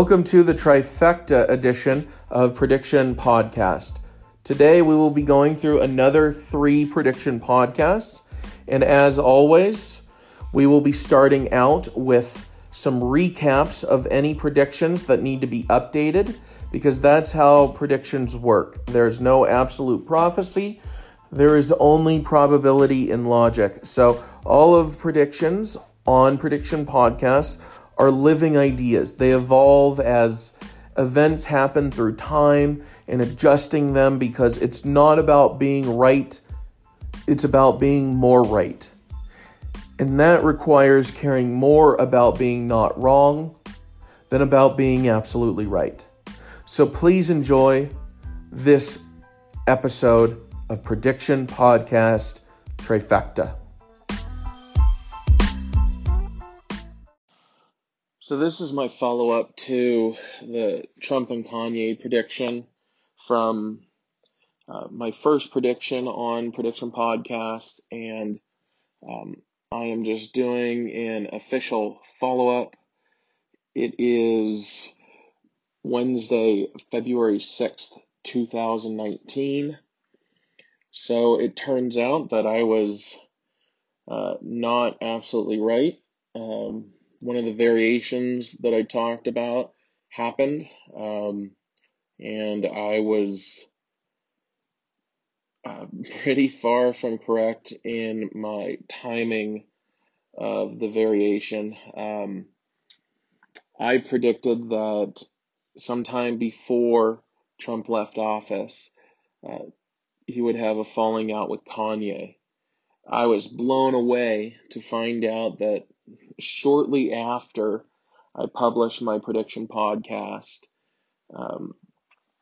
Welcome to the trifecta edition of Prediction Podcast. Today we will be going through another three prediction podcasts, and as always, we will be starting out with some recaps of any predictions that need to be updated because that's how predictions work. There's no absolute prophecy, there is only probability in logic. So, all of predictions on prediction podcasts are living ideas. They evolve as events happen through time and adjusting them because it's not about being right, it's about being more right. And that requires caring more about being not wrong than about being absolutely right. So please enjoy this episode of Prediction Podcast Trifecta. So, this is my follow up to the Trump and Kanye prediction from uh, my first prediction on Prediction Podcast, and um, I am just doing an official follow up. It is Wednesday, February 6th, 2019. So, it turns out that I was uh, not absolutely right. Um, one of the variations that I talked about happened, um, and I was uh, pretty far from correct in my timing of the variation. Um, I predicted that sometime before Trump left office, uh, he would have a falling out with Kanye. I was blown away to find out that shortly after I published my prediction podcast um,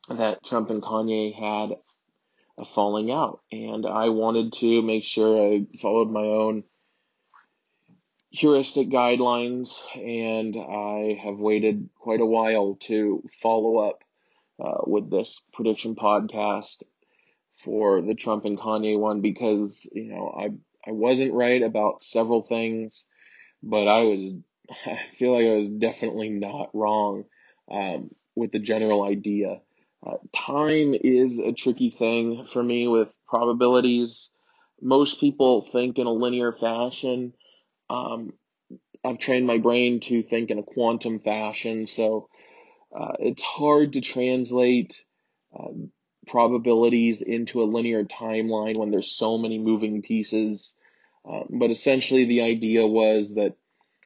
that Trump and Kanye had a falling out. And I wanted to make sure I followed my own heuristic guidelines, and I have waited quite a while to follow up uh, with this prediction podcast for the Trump and Kanye one because you know I I wasn't right about several things but I was, I feel like I was definitely not wrong um, with the general idea. Uh, time is a tricky thing for me with probabilities. Most people think in a linear fashion. Um, I've trained my brain to think in a quantum fashion, so uh, it's hard to translate uh, probabilities into a linear timeline when there's so many moving pieces. Uh, but essentially, the idea was that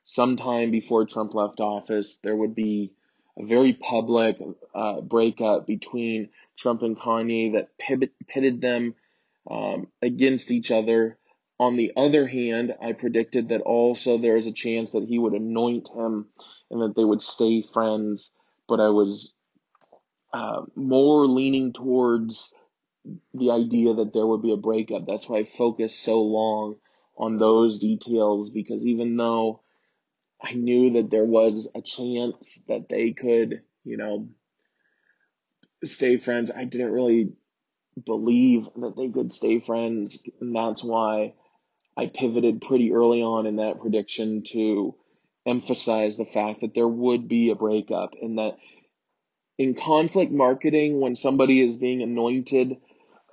sometime before Trump left office, there would be a very public uh, breakup between Trump and Kanye that pitted them um, against each other. On the other hand, I predicted that also there is a chance that he would anoint him and that they would stay friends. But I was uh, more leaning towards the idea that there would be a breakup. That's why I focused so long on those details because even though I knew that there was a chance that they could, you know, stay friends, I didn't really believe that they could stay friends. And that's why I pivoted pretty early on in that prediction to emphasize the fact that there would be a breakup and that in conflict marketing, when somebody is being anointed,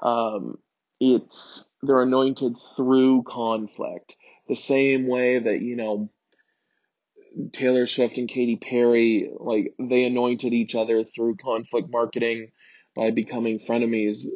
um, it's they're anointed through conflict. The same way that, you know, Taylor Swift and Katy Perry, like they anointed each other through conflict marketing by becoming frenemies.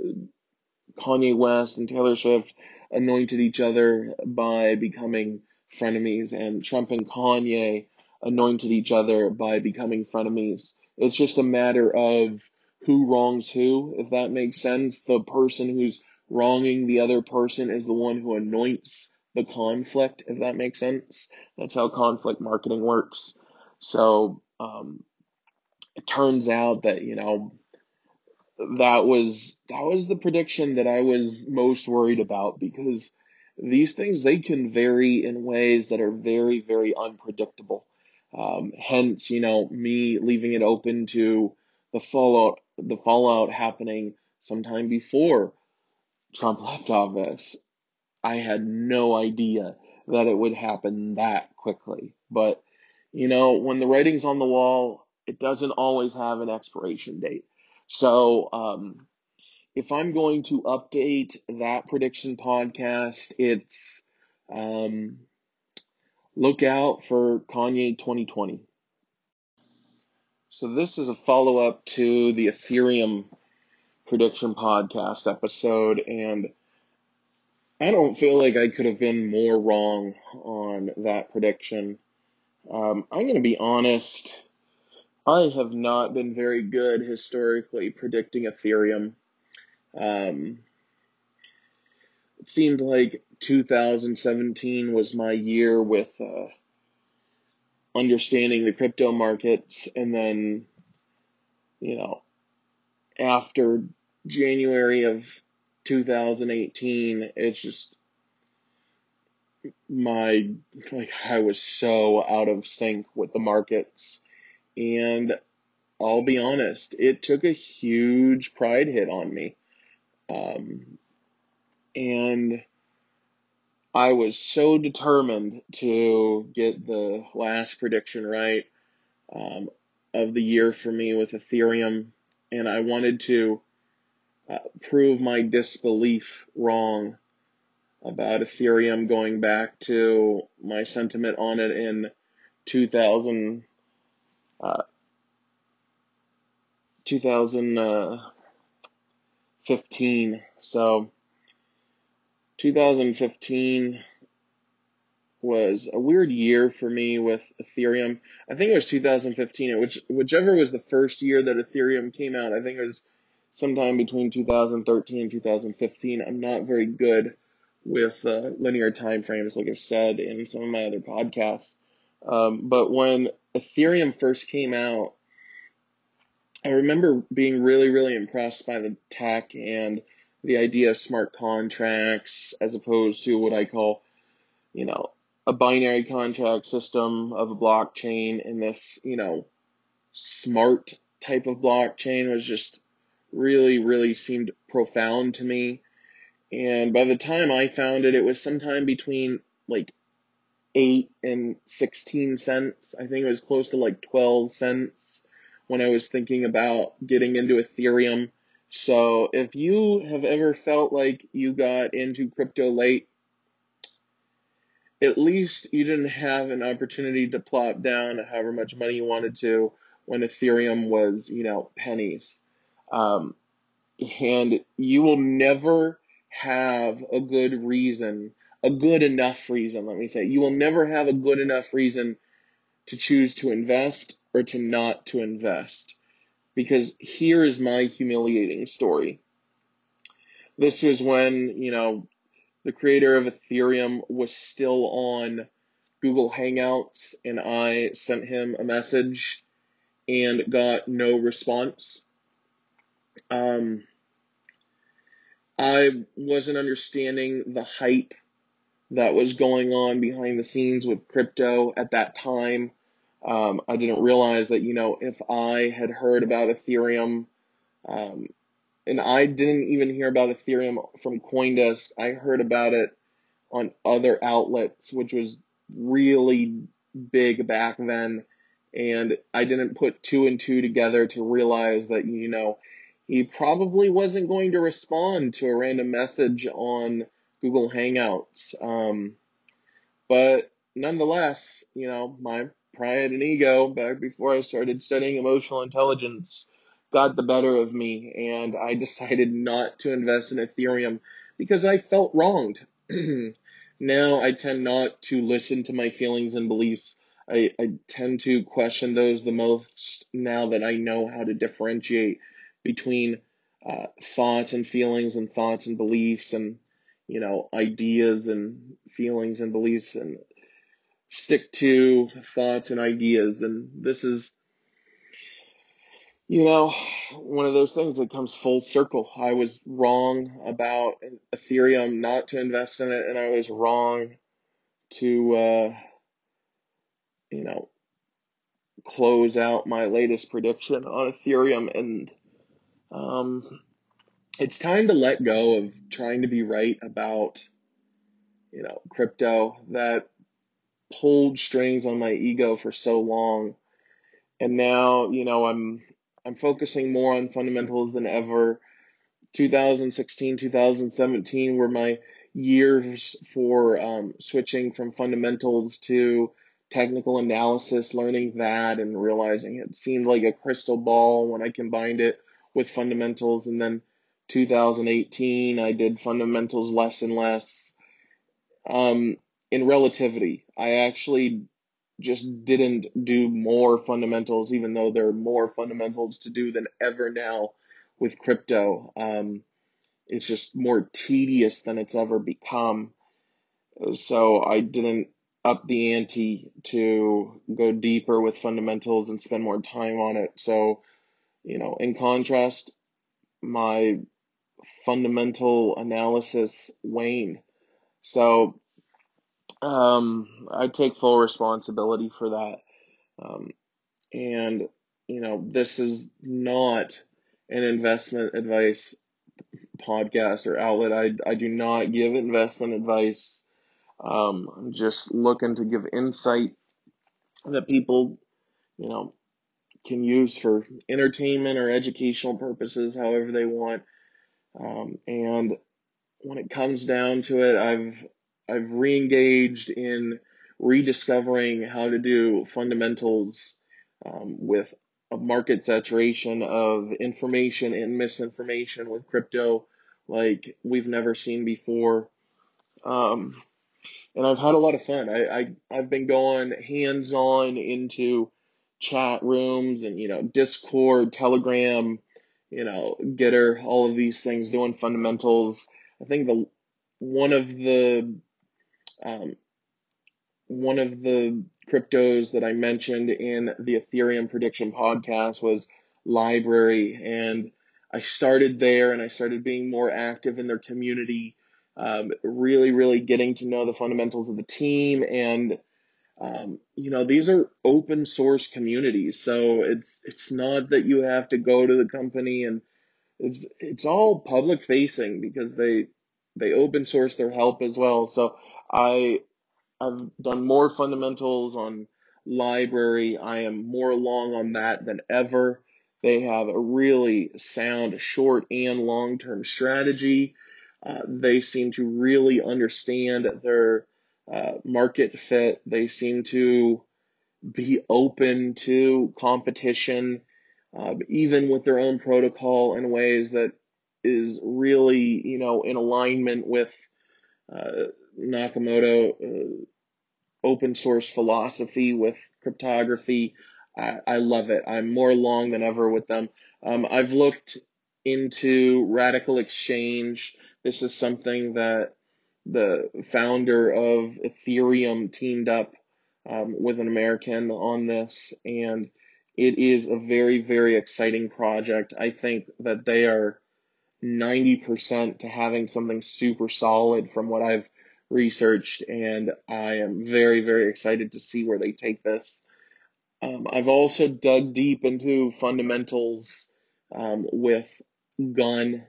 Kanye West and Taylor Swift anointed each other by becoming frenemies, and Trump and Kanye anointed each other by becoming frenemies. It's just a matter of who wrongs who, if that makes sense. The person who's wronging the other person is the one who anoints the conflict, if that makes sense. That's how conflict marketing works. So, um, it turns out that, you know, that was, that was the prediction that I was most worried about because these things, they can vary in ways that are very, very unpredictable. Um, hence, you know, me leaving it open to the fallout, the fallout happening sometime before Trump left office. I had no idea that it would happen that quickly. But, you know, when the writing's on the wall, it doesn't always have an expiration date. So, um, if I'm going to update that prediction podcast, it's um, look out for Kanye 2020. So, this is a follow up to the Ethereum prediction podcast episode, and I don't feel like I could have been more wrong on that prediction. Um, I'm going to be honest. I have not been very good historically predicting Ethereum. Um, it seemed like 2017 was my year with uh, understanding the crypto markets, and then, you know, after January of 2018, it's just my like I was so out of sync with the markets and I'll be honest, it took a huge pride hit on me. Um, and I was so determined to get the last prediction right um, of the year for me with Ethereum, and I wanted to uh, prove my disbelief wrong about Ethereum going back to my sentiment on it in 2000, uh, 2015. So 2015 was a weird year for me with Ethereum. I think it was 2015, which whichever was the first year that Ethereum came out. I think it was sometime between 2013 and 2015. I'm not very good with uh, linear time frames, like I've said in some of my other podcasts. Um, but when Ethereum first came out, I remember being really, really impressed by the tech and the idea of smart contracts as opposed to what I call, you know, a binary contract system of a blockchain and this, you know, smart type of blockchain was just really, really seemed profound to me. And by the time I found it, it was sometime between like 8 and 16 cents. I think it was close to like 12 cents when I was thinking about getting into Ethereum. So if you have ever felt like you got into crypto late, at least you didn't have an opportunity to plop down however much money you wanted to when Ethereum was, you know, pennies. Um, and you will never have a good reason, a good enough reason, let me say. You will never have a good enough reason to choose to invest or to not to invest. Because here is my humiliating story. This was when, you know, the creator of Ethereum was still on Google Hangouts and I sent him a message and got no response. Um, I wasn't understanding the hype that was going on behind the scenes with crypto at that time. Um, I didn't realize that, you know, if I had heard about Ethereum, um, and I didn't even hear about Ethereum from Coindesk, I heard about it on other outlets, which was really big back then. And I didn't put two and two together to realize that, you know, he probably wasn't going to respond to a random message on Google Hangouts. Um, but nonetheless, you know, my pride and ego back before I started studying emotional intelligence got the better of me and I decided not to invest in Ethereum because I felt wronged. now I tend not to listen to my feelings and beliefs. I, I tend to question those the most now that I know how to differentiate between uh, thoughts and feelings and thoughts and beliefs and you know ideas and feelings and beliefs and stick to thoughts and ideas and this is you know one of those things that comes full circle. I was wrong about ethereum not to invest in it and i was wrong to uh you know close out my latest prediction on ethereum. And um, it's time to let go of trying to be right about, you know, crypto. That pulled strings on my ego for so long. and now you know I'm I'm focusing more on fundamentals than ever. 2016, 2017 were my years for um, switching from fundamentals to technical analysis, learning that and realizing it seemed like a crystal ball when I combined it with fundamentals. And then 2018, I did fundamentals less and less. Um, in relativity, I actually just didn't do more fundamentals, even though there are more fundamentals to do than ever now with crypto. Um, it's just more tedious than it's ever become. So I didn't up the ante to go deeper with fundamentals and spend more time on it. So, you know, in contrast, my fundamental analysis waned. So, um, I take full responsibility for that. Um, and, you know, this is not an investment advice podcast or outlet. I, I do not give investment advice. Um, I'm just looking to give insight that people, you know, can use for entertainment or educational purposes, however they want. Um, and when it comes down to it, I've I've reengaged in rediscovering how to do fundamentals um, with a market saturation of information and misinformation with crypto like we've never seen before. Um, and I've had a lot of fun. I, I I've been going hands on into chat rooms and you know Discord, Telegram, you know Gitter, all of these things doing fundamentals. I think the one of the um, one of the cryptos that I mentioned in the Ethereum prediction podcast was LBRY, and I started there and I started being more active in their community um, really, really getting to know the fundamentals of the team. And, um, you know, these are open source communities. So it's, it's not that you have to go to the company and it's, it's all public facing because they, they open source their help as well. So I, I've done more fundamentals on LBRY. I am more along on that than ever. They have a really sound short and long term strategy. Uh, they seem to really understand their uh, market fit. They seem to be open to competition, uh, even with their own protocol in ways that is really, you know, in alignment with uh, Nakamoto uh, open source philosophy with cryptography. I, I love it. I'm more along than ever with them. Um, I've looked into RadicalxChange. This is something that the founder of Ethereum teamed up um, with an American on this, and it is a very, very exciting project. I think that they are 90% to having something super solid from what I've researched, and I am very, very excited to see where they take this. Um, I've also dug deep into fundamentals um, with Gun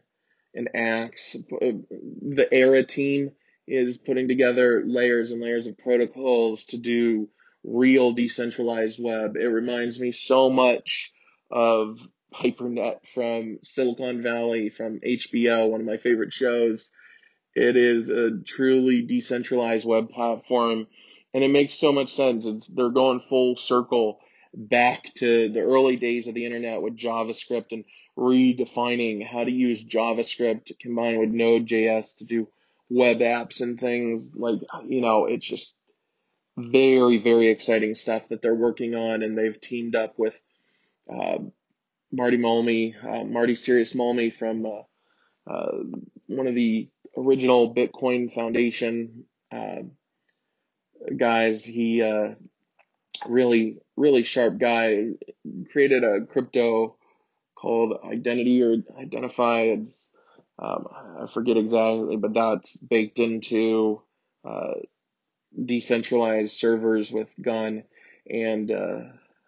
and Axe. The Era team is putting together layers and layers of protocols to do real decentralized web. It reminds me so much of HyperNet from Silicon Valley, from HBO, one of my favorite shows. It is a truly decentralized web platform, and it makes so much sense. It's, they're going full circle back to the early days of the internet with JavaScript and redefining how to use JavaScript combined with Node.js to do web apps and things like, you know, it's just very, very exciting stuff that they're working on. And they've teamed up with, uh, Martti Malmi, uh, Martti Sirius Malmi from, uh, uh, one of the original Bitcoin Foundation, uh, guys. He, uh, really, really sharp guy created a crypto called Identity or Identifi. Um, I forget exactly, but that's baked into uh, decentralized servers with Gun. And, uh,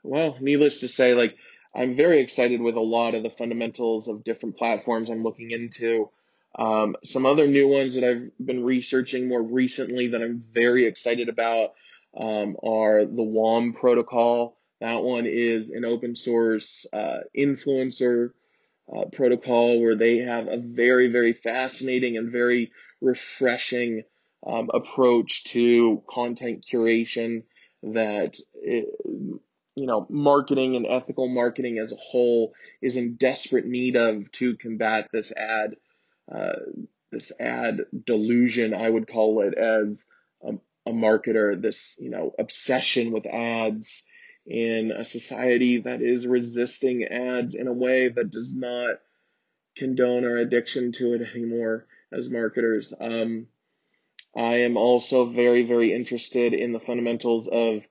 well, needless to say, like, I'm very excited with a lot of the fundamentals of different platforms I'm looking into. Um, some other new ones that I've been researching more recently that I'm very excited about um, are the WOM protocol. That one is an open source uh, influencer uh, protocol where they have a very, very fascinating and very refreshing um, approach to content curation that, it, you know, marketing and ethical marketing as a whole is in desperate need of to combat this ad, uh, this ad delusion, I would call it as a, a marketer, this, you know, obsession with ads in a society that is resisting ads in a way that does not condone our addiction to it anymore as marketers. Um, I am also very, very interested in the fundamentals of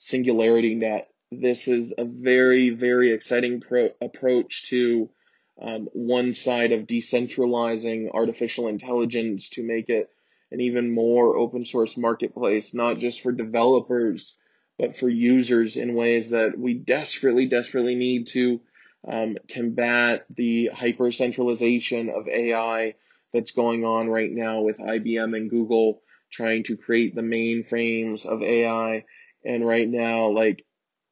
SingularityNET. This is a very, very exciting pro- approach to um, one side of decentralizing artificial intelligence to make it an even more open source marketplace, not just for developers, but for users in ways that we desperately, desperately need to um, combat the hyper centralization of AI that's going on right now with IBM and Google trying to create the mainframes of AI. And right now, like,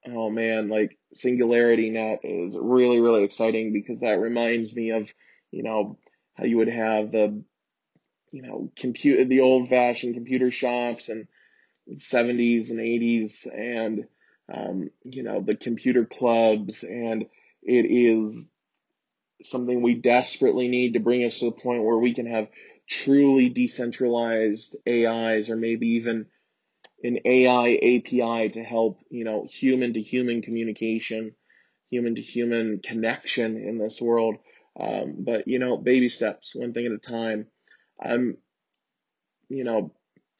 oh man, like SingularityNET is really, really exciting because that reminds me of, you know, how you would have the, you know, compute the old fashioned computer shops and 70s and 80s and um, you know the computer clubs. And it is something we desperately need to bring us to the point where we can have truly decentralized AIs or maybe even an AI API to help, you know, human to human communication, human to human connection in this world. Um, but, you know, baby steps, one thing at a time. I'm, you know,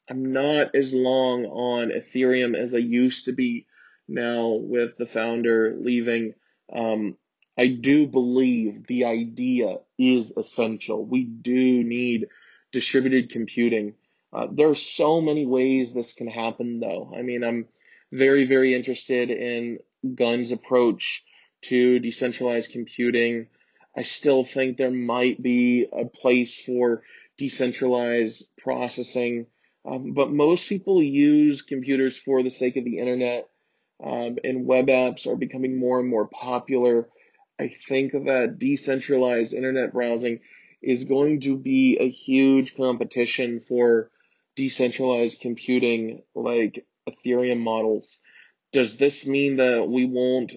I'm not as long on Ethereum as I used to be now with the founder leaving. Um, I do believe the idea is essential. We do need distributed computing. Uh, there are so many ways this can happen, though. I mean, I'm very, very interested in Gun's approach to decentralized computing. I still think there might be a place for decentralized processing um, but most people use computers for the sake of the internet, um, and web apps are becoming more and more popular. I think that decentralized internet browsing is going to be a huge competition for decentralized computing like Ethereum models. Does this mean that we won't,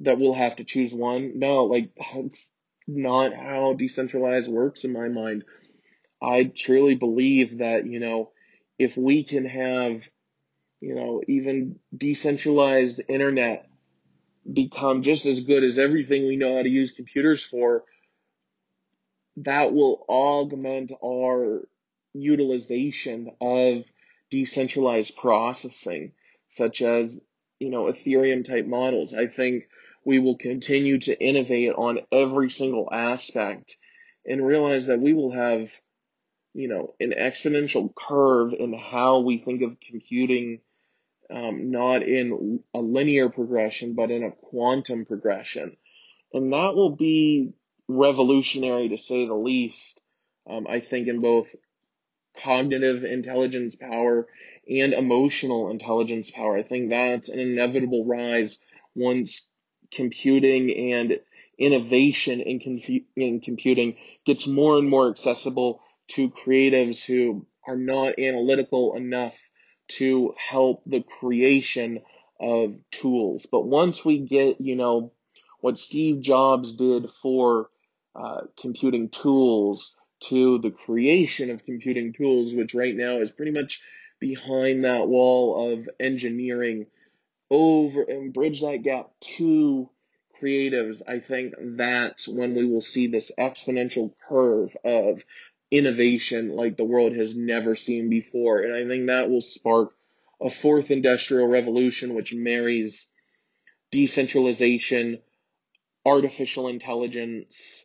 that we'll have to choose one? No, like, that's not how decentralized works in my mind. I truly believe that, you know, if we can have, you know, even decentralized internet become just as good as everything we know how to use computers for, that will augment our utilization of decentralized processing, such as, you know, Ethereum type models. I think we will continue to innovate on every single aspect and realize that we will have you know, an exponential curve in how we think of computing, um, not in a linear progression, but in a quantum progression. And that will be revolutionary to say the least. Um, I think in both cognitive intelligence power and emotional intelligence power. I think that's an inevitable rise once computing and innovation in, confu- in computing gets more and more accessible to creatives who are not analytical enough to help the creation of tools. But once we get, you know, what Steve Jobs did for uh, computing tools to the creation of computing tools, which right now is pretty much behind that wall of engineering over and bridge that gap to creatives, I think that's when we will see this exponential curve of innovation like the world has never seen before. And I think that will spark a fourth industrial revolution, which marries decentralization, artificial intelligence,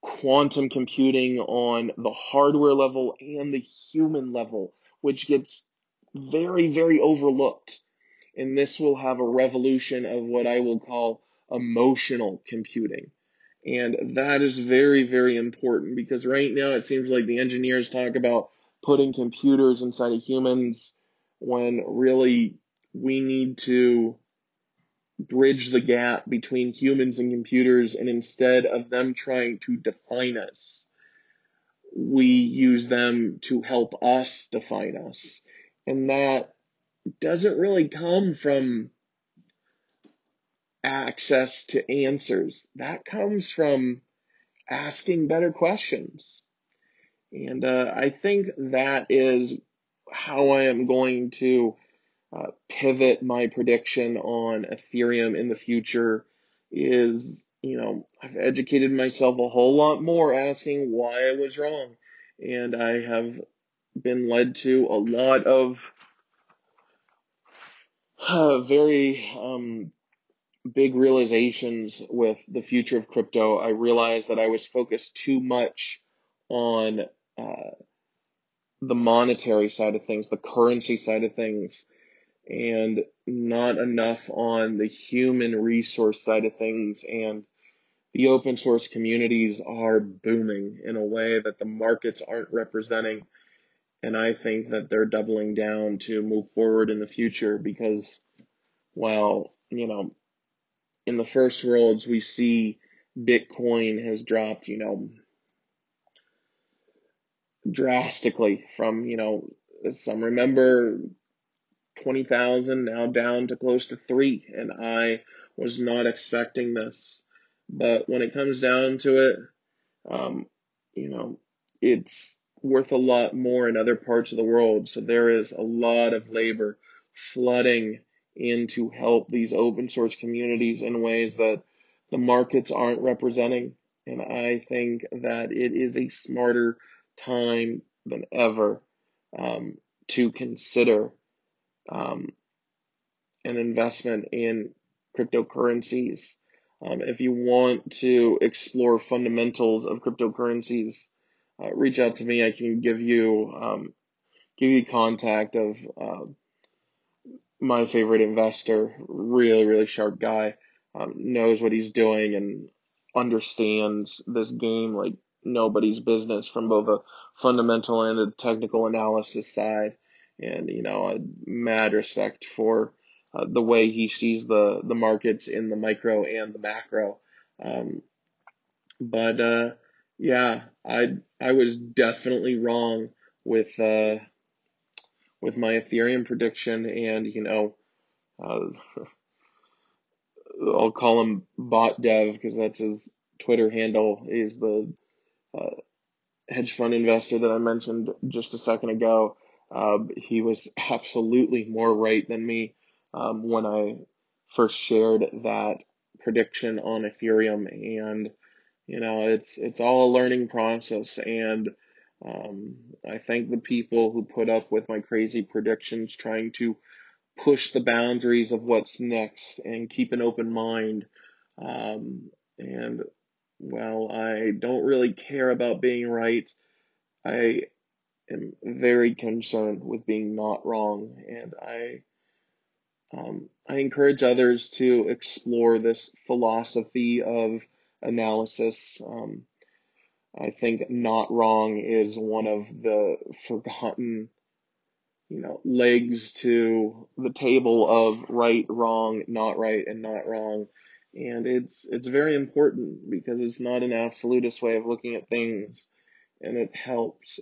quantum computing on the hardware level and the human level, which gets very, very overlooked. And this will have a revolution of what I will call emotional computing. And that is very, very important because right now it seems like the engineers talk about putting computers inside of humans when really we need to bridge the gap between humans and computers, and instead of them trying to define us, we use them to help us define us. And that doesn't really come from access to answers. That comes from asking better questions. And uh, I think that is how I am going to uh, pivot my prediction on Ethereum in the future is, you know, I've educated myself a whole lot more asking why I was wrong. And I have been led to a lot of uh, very um, big realizations with the future of crypto. I realized that I was focused too much on uh, the monetary side of things, the currency side of things, and not enough on the human resource side of things. And the open source communities are booming in a way that the markets aren't representing. And I think that they're doubling down to move forward in the future because, well, you know, in the first worlds, we see Bitcoin has dropped, you know, drastically from, you know, some remember 20,000 now down to close to three. And I was not expecting this. But when it comes down to it, um, you know, it's worth a lot more in other parts of the world. So there is a lot of labor flooding in to help these open source communities in ways that the markets aren't representing. And I think that it is a smarter time than ever um, to consider um, an investment in cryptocurrencies. Um, if you want to explore fundamentals of cryptocurrencies, uh, reach out to me. I can give you um, give you contact of uh, my favorite investor. Really, really sharp guy. Um, knows what he's doing and understands this game like nobody's business from both a fundamental and a technical analysis side and you know a mad respect for uh, the way he sees the the markets in the micro and the macro. Um, but uh, yeah, I I was definitely wrong with uh, with my Ethereum prediction, and you know, uh, I'll call him Bot Dev because that's his Twitter handle. Is the uh, hedge fund investor that I mentioned just a second ago. Um, he was absolutely more right than me um, when I first shared that prediction on Ethereum, and you know it's it's all a learning process, and um, I thank the people who put up with my crazy predictions, trying to push the boundaries of what's next and keep an open mind. Um, and well, I don't really care about being right. I am very concerned with being not wrong, and I um, I encourage others to explore this philosophy of analysis. Um, I think not wrong is one of the forgotten, you know, legs to the table of right, wrong, not right, and not wrong. And it's it's very important because it's not an absolutist way of looking at things, and it helps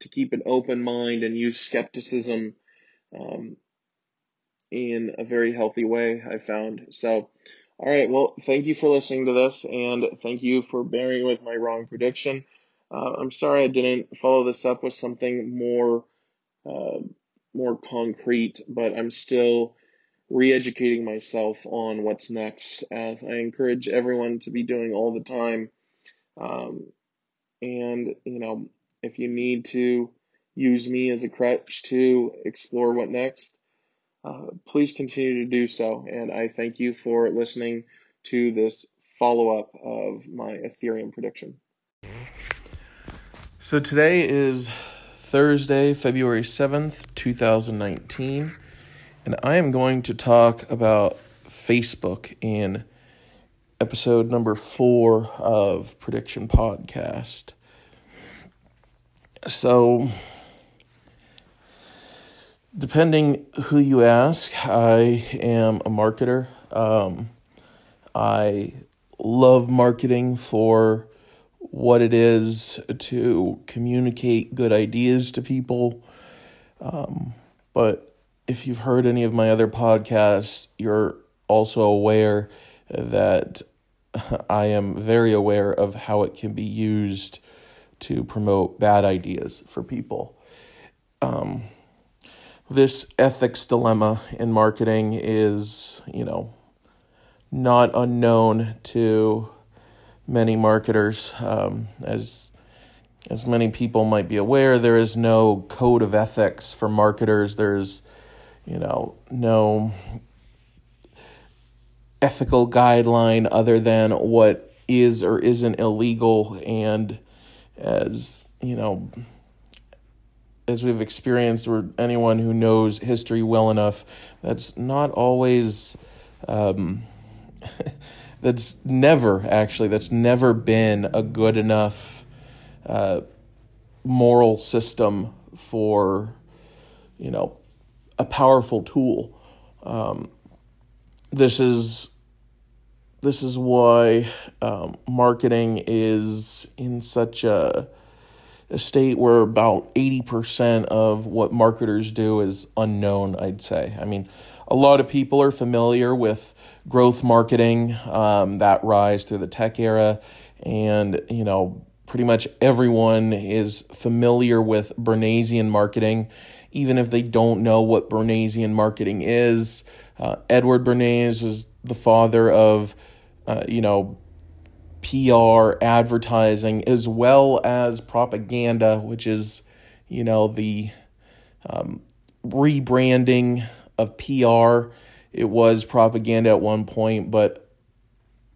to keep an open mind and use skepticism um, in a very healthy way, I found. So, all right, well, thank you for listening to this, and thank you for bearing with my wrong prediction. Uh, I'm sorry I didn't follow this up with something more, uh, more concrete, but I'm still re-educating myself on what's next, as I encourage everyone to be doing all the time. Um, and you know, if you need to use me as a crutch to explore what next, uh, please continue to do so. And I thank you for listening to this follow up of my Ethereum prediction. So today is Thursday, February 7th, 2019, and I am going to talk about Facebook in episode number four of Prediction Podcast. So, depending who you ask, I am a marketer. Um, I love marketing for what it is to communicate good ideas to people. Um, but if you've heard any of my other podcasts, you're also aware that I am very aware of how it can be used to promote bad ideas for people. Um, this ethics dilemma in marketing is, you know, not unknown to many marketers. Um, as as many people might be aware, there is no code of ethics for marketers. There's, you know, no ethical guideline other than what is or isn't illegal. And as you know, as we've experienced, or anyone who knows history well enough, that's not always. Um, that's never actually that's never been a good enough uh, moral system for you know a powerful tool. Um, this is this is why um, marketing is in such a, a state where about 80% of what marketers do is unknown, I'd say. I mean, a lot of people are familiar with growth marketing, um, that rise through the tech era, and you know pretty much everyone is familiar with Bernaysian marketing, even if they don't know what Bernaysian marketing is. Uh, Edward Bernays was the father of, uh, you know, PR, advertising, as well as propaganda, which is, you know, the um, rebranding of PR it was propaganda at one point, but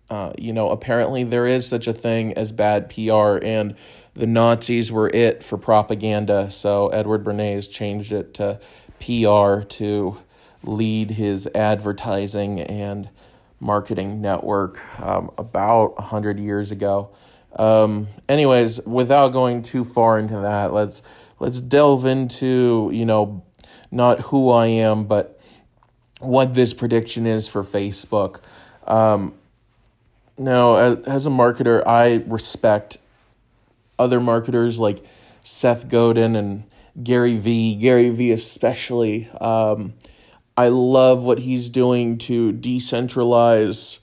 uh, you know, apparently there is such a thing as bad PR, and the Nazis were it for propaganda. So Edward Bernays changed it to PR to lead his advertising and marketing network um, about 100 years ago. Um, anyways, without going too far into that, let's let's delve into, you know, not who I am, but what this prediction is for Facebook. Um, now, as, as a marketer, I respect other marketers like Seth Godin and Gary Vee, Gary Vee especially. Um, I love what he's doing to decentralize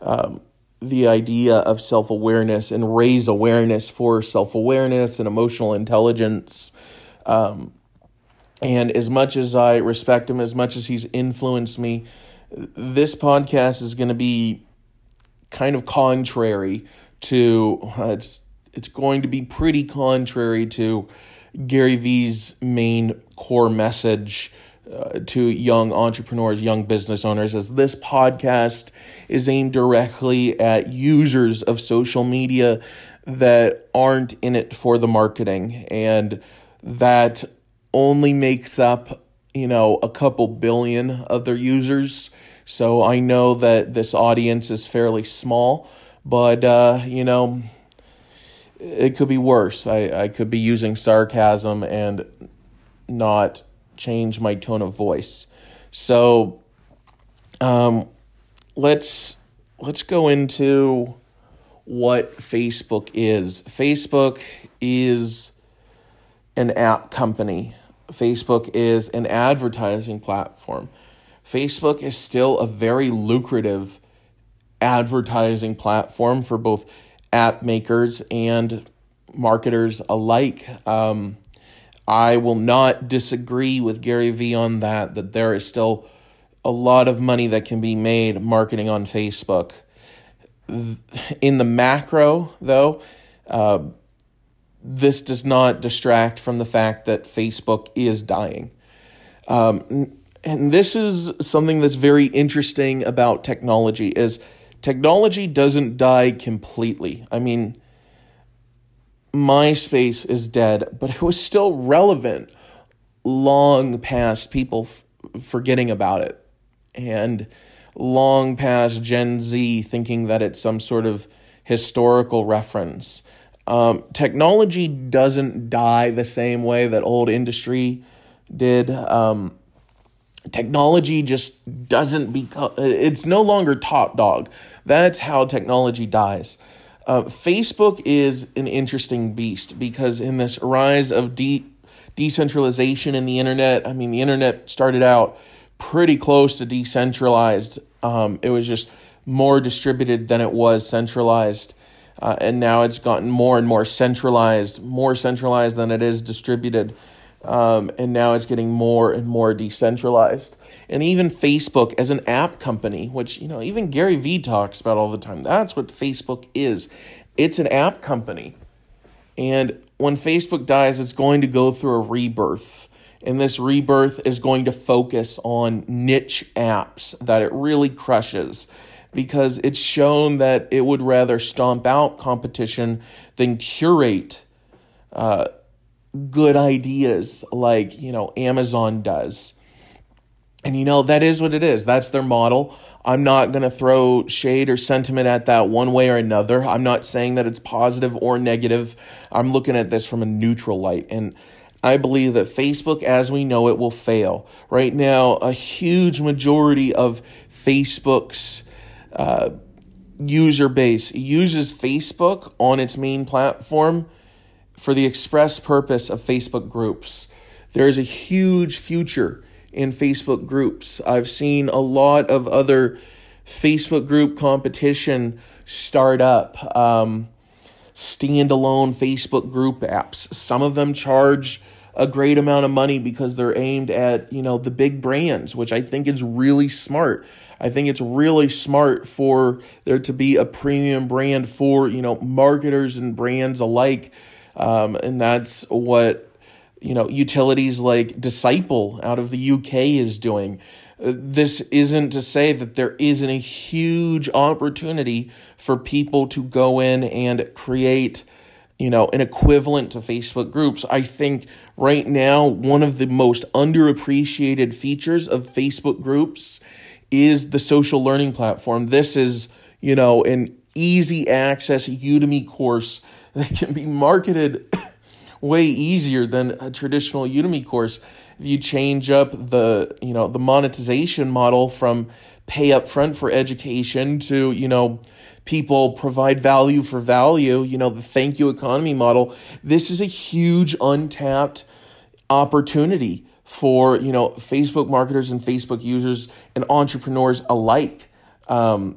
um, the idea of self awareness and raise awareness for self awareness and emotional intelligence. Um, and as much as I respect him, as much as he's influenced me, this podcast is going to be kind of contrary to uh, it's it's going to be pretty contrary to Gary Vee's main core message uh, to young entrepreneurs, young business owners, as this podcast is aimed directly at users of social media that aren't in it for the marketing and that only makes up, you know, a couple billion of their users. So I know that this audience is fairly small, but, uh, you know, it could be worse. I, I could be using sarcasm and not change my tone of voice. So um, let's let's go into what Facebook is. Facebook is an app company. Facebook is an advertising platform. Facebook is still a very lucrative advertising platform for both app makers and marketers alike. Um, I will not disagree with Gary Vee on that, that there is still a lot of money that can be made marketing on Facebook. In the macro, though, uh, this does not distract from the fact that Facebook is dying. Um, and this is something that's very interesting about technology is technology doesn't die completely. I mean, MySpace is dead, but it was still relevant long past people f- forgetting about it and long past Gen Z thinking that it's some sort of historical reference. Um, technology doesn't die the same way that old industry did. Um, technology just doesn't become it's no longer top dog that's how technology dies uh, facebook is an interesting beast because in this rise of de- decentralization in the internet i mean the internet started out pretty close to decentralized. Um, it was just more distributed than it was centralized. Uh, and now it's gotten more and more centralized more centralized than it is distributed um, and now it's getting more and more decentralized. And even Facebook as an app company, which, you know, even Gary Vee talks about all the time, that's what Facebook is. It's an app company. And when Facebook dies, it's going to go through a rebirth. And this rebirth is going to focus on niche apps that it really crushes because it's shown that it would rather stomp out competition than curate uh, good ideas like, you know, Amazon does. And you know, that is what it is. That's their model. I'm not going to throw shade or sentiment at that one way or another. I'm not saying that it's positive or negative. I'm looking at this from a neutral light. And I believe that Facebook, as we know it, will fail. Right now, a huge majority of Facebook's uh, user base uses Facebook on its main platform for the express purpose of Facebook groups. There is a huge future in Facebook groups. I've seen a lot of other Facebook group competition start up, um, standalone Facebook group apps. Some of them charge a great amount of money because they're aimed at you know the big brands, which I think is really smart. I think it's really smart for there to be a premium brand for you know marketers and brands alike um, and that's what you know utilities like Disciple out of the UK is doing. Uh, this isn't to say that there isn't a huge opportunity for people to go in and create you know an equivalent to Facebook groups. I think right now one of the most underappreciated features of Facebook groups is the social learning platform. This is, you know, an easy access Udemy course that can be marketed way easier than a traditional Udemy course. If you change up the, you know, the monetization model from pay up front for education to, you know, people provide value for value, you know, the thank you economy model, this is a huge untapped opportunity for, you know, Facebook marketers and Facebook users and entrepreneurs alike. Um,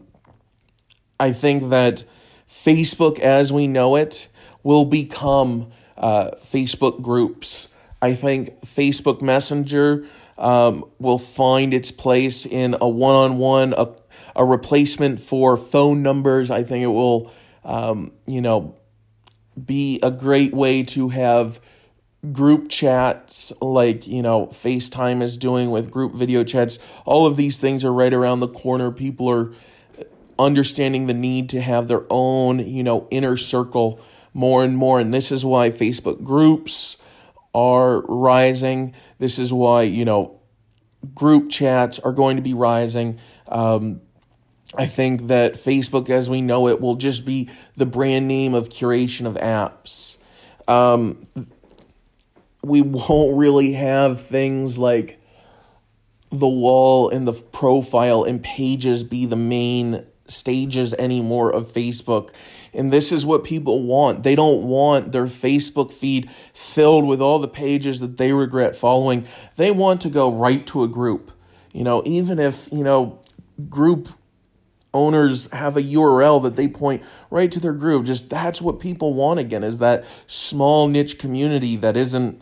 I think that Facebook as we know it will become uh, Facebook groups. I think Facebook Messenger um, will find its place in a one on one, a replacement for phone numbers. I think it will, um, you know, be a great way to have group chats like you know FaceTime is doing with group video chats. All of these things are right around the corner. People are understanding the need to have their own, you know, inner circle more and more. And this is why Facebook groups are rising. This is why, you know, group chats are going to be rising. Um, I think that Facebook, as we know it, will just be the brand name of curation of apps. Um, we won't really have things like the wall and the profile and pages be the main stages anymore of Facebook. And this is what people want. They don't want their Facebook feed filled with all the pages that they regret following. They want to go right to a group. You know, even if, you know, group owners have a URL that they point right to their group, just that's what people want again is that small niche community that isn't,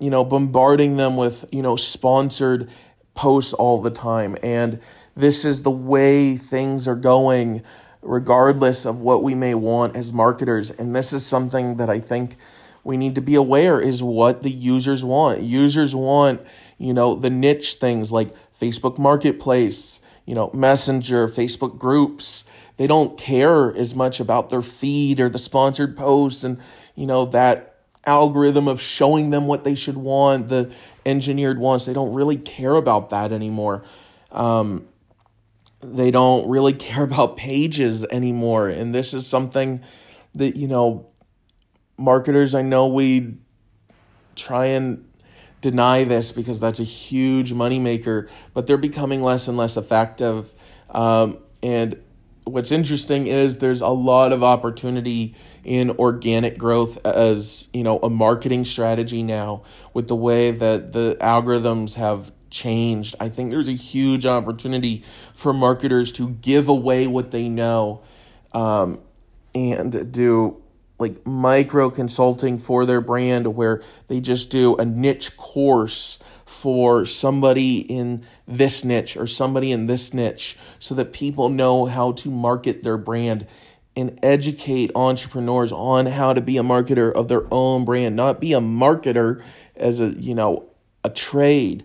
you know, bombarding them with, you know, sponsored posts all the time. And this is the way things are going, regardless of what we may want as marketers. And this is something that I think we need to be aware is what the users want. Users want, you know, the niche things like Facebook Marketplace, you know, Messenger, Facebook groups. They don't care as much about their feed or the sponsored posts and, you know, that algorithm of showing them what they should want, the engineered wants. They don't really care about that anymore. Um, they don't really care about pages anymore. And this is something that, you know, marketers, I know we try and deny this because that's a huge moneymaker, but they're becoming less and less effective. Um, and what's interesting is there's a lot of opportunity in organic growth as you know a marketing strategy now with the way that the algorithms have changed. I think there's a huge opportunity for marketers to give away what they know um, and do like micro consulting for their brand where they just do a niche course for somebody in this niche or somebody in this niche so that people know how to market their brand and educate entrepreneurs on how to be a marketer of their own brand not be a marketer as a you know a trade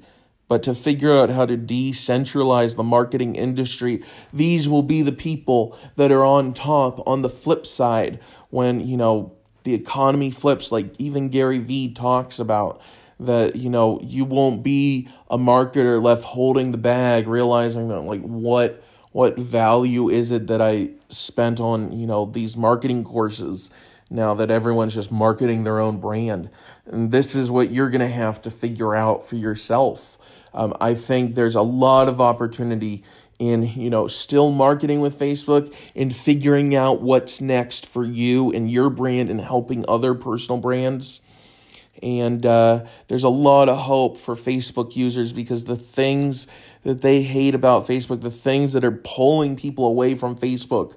but to figure out how to decentralize the marketing industry these will be the people that are on top on the flip side when you know the economy flips like even Gary Vee talks about that you know you won't be a marketer left holding the bag realizing that like what what value is it that I spent on you know these marketing courses now that everyone's just marketing their own brand? And this is what you're going to have to figure out for yourself um, I think there's a lot of opportunity in you know still marketing with Facebook and figuring out what's next for you and your brand and helping other personal brands. And uh, there's a lot of hope for Facebook users because the things that they hate about Facebook, the things that are pulling people away from Facebook,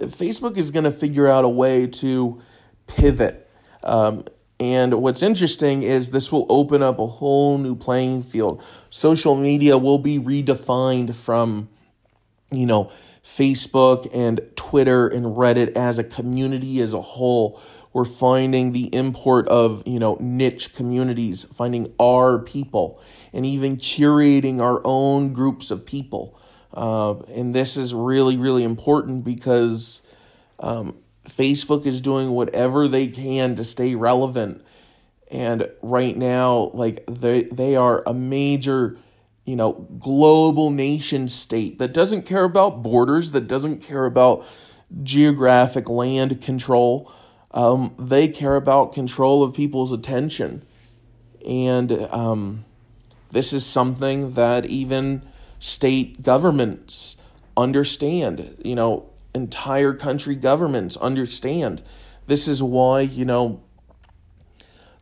Facebook is going to figure out a way to pivot. Um, and what's interesting is this will open up a whole new playing field. Social media will be redefined from, you know, Facebook and Twitter and Reddit as a community as a whole. We're finding the import of, you know, niche communities, finding our people, and even curating our own groups of people. Uh, and this is really, really important because um, Facebook is doing whatever they can to stay relevant. And right now, like they they are a major, you know, global nation state that doesn't care about borders, that doesn't care about geographic land control. Um, they care about control of people's attention. And um, this is something that even state governments understand. You know, entire country governments understand. This is why, you know,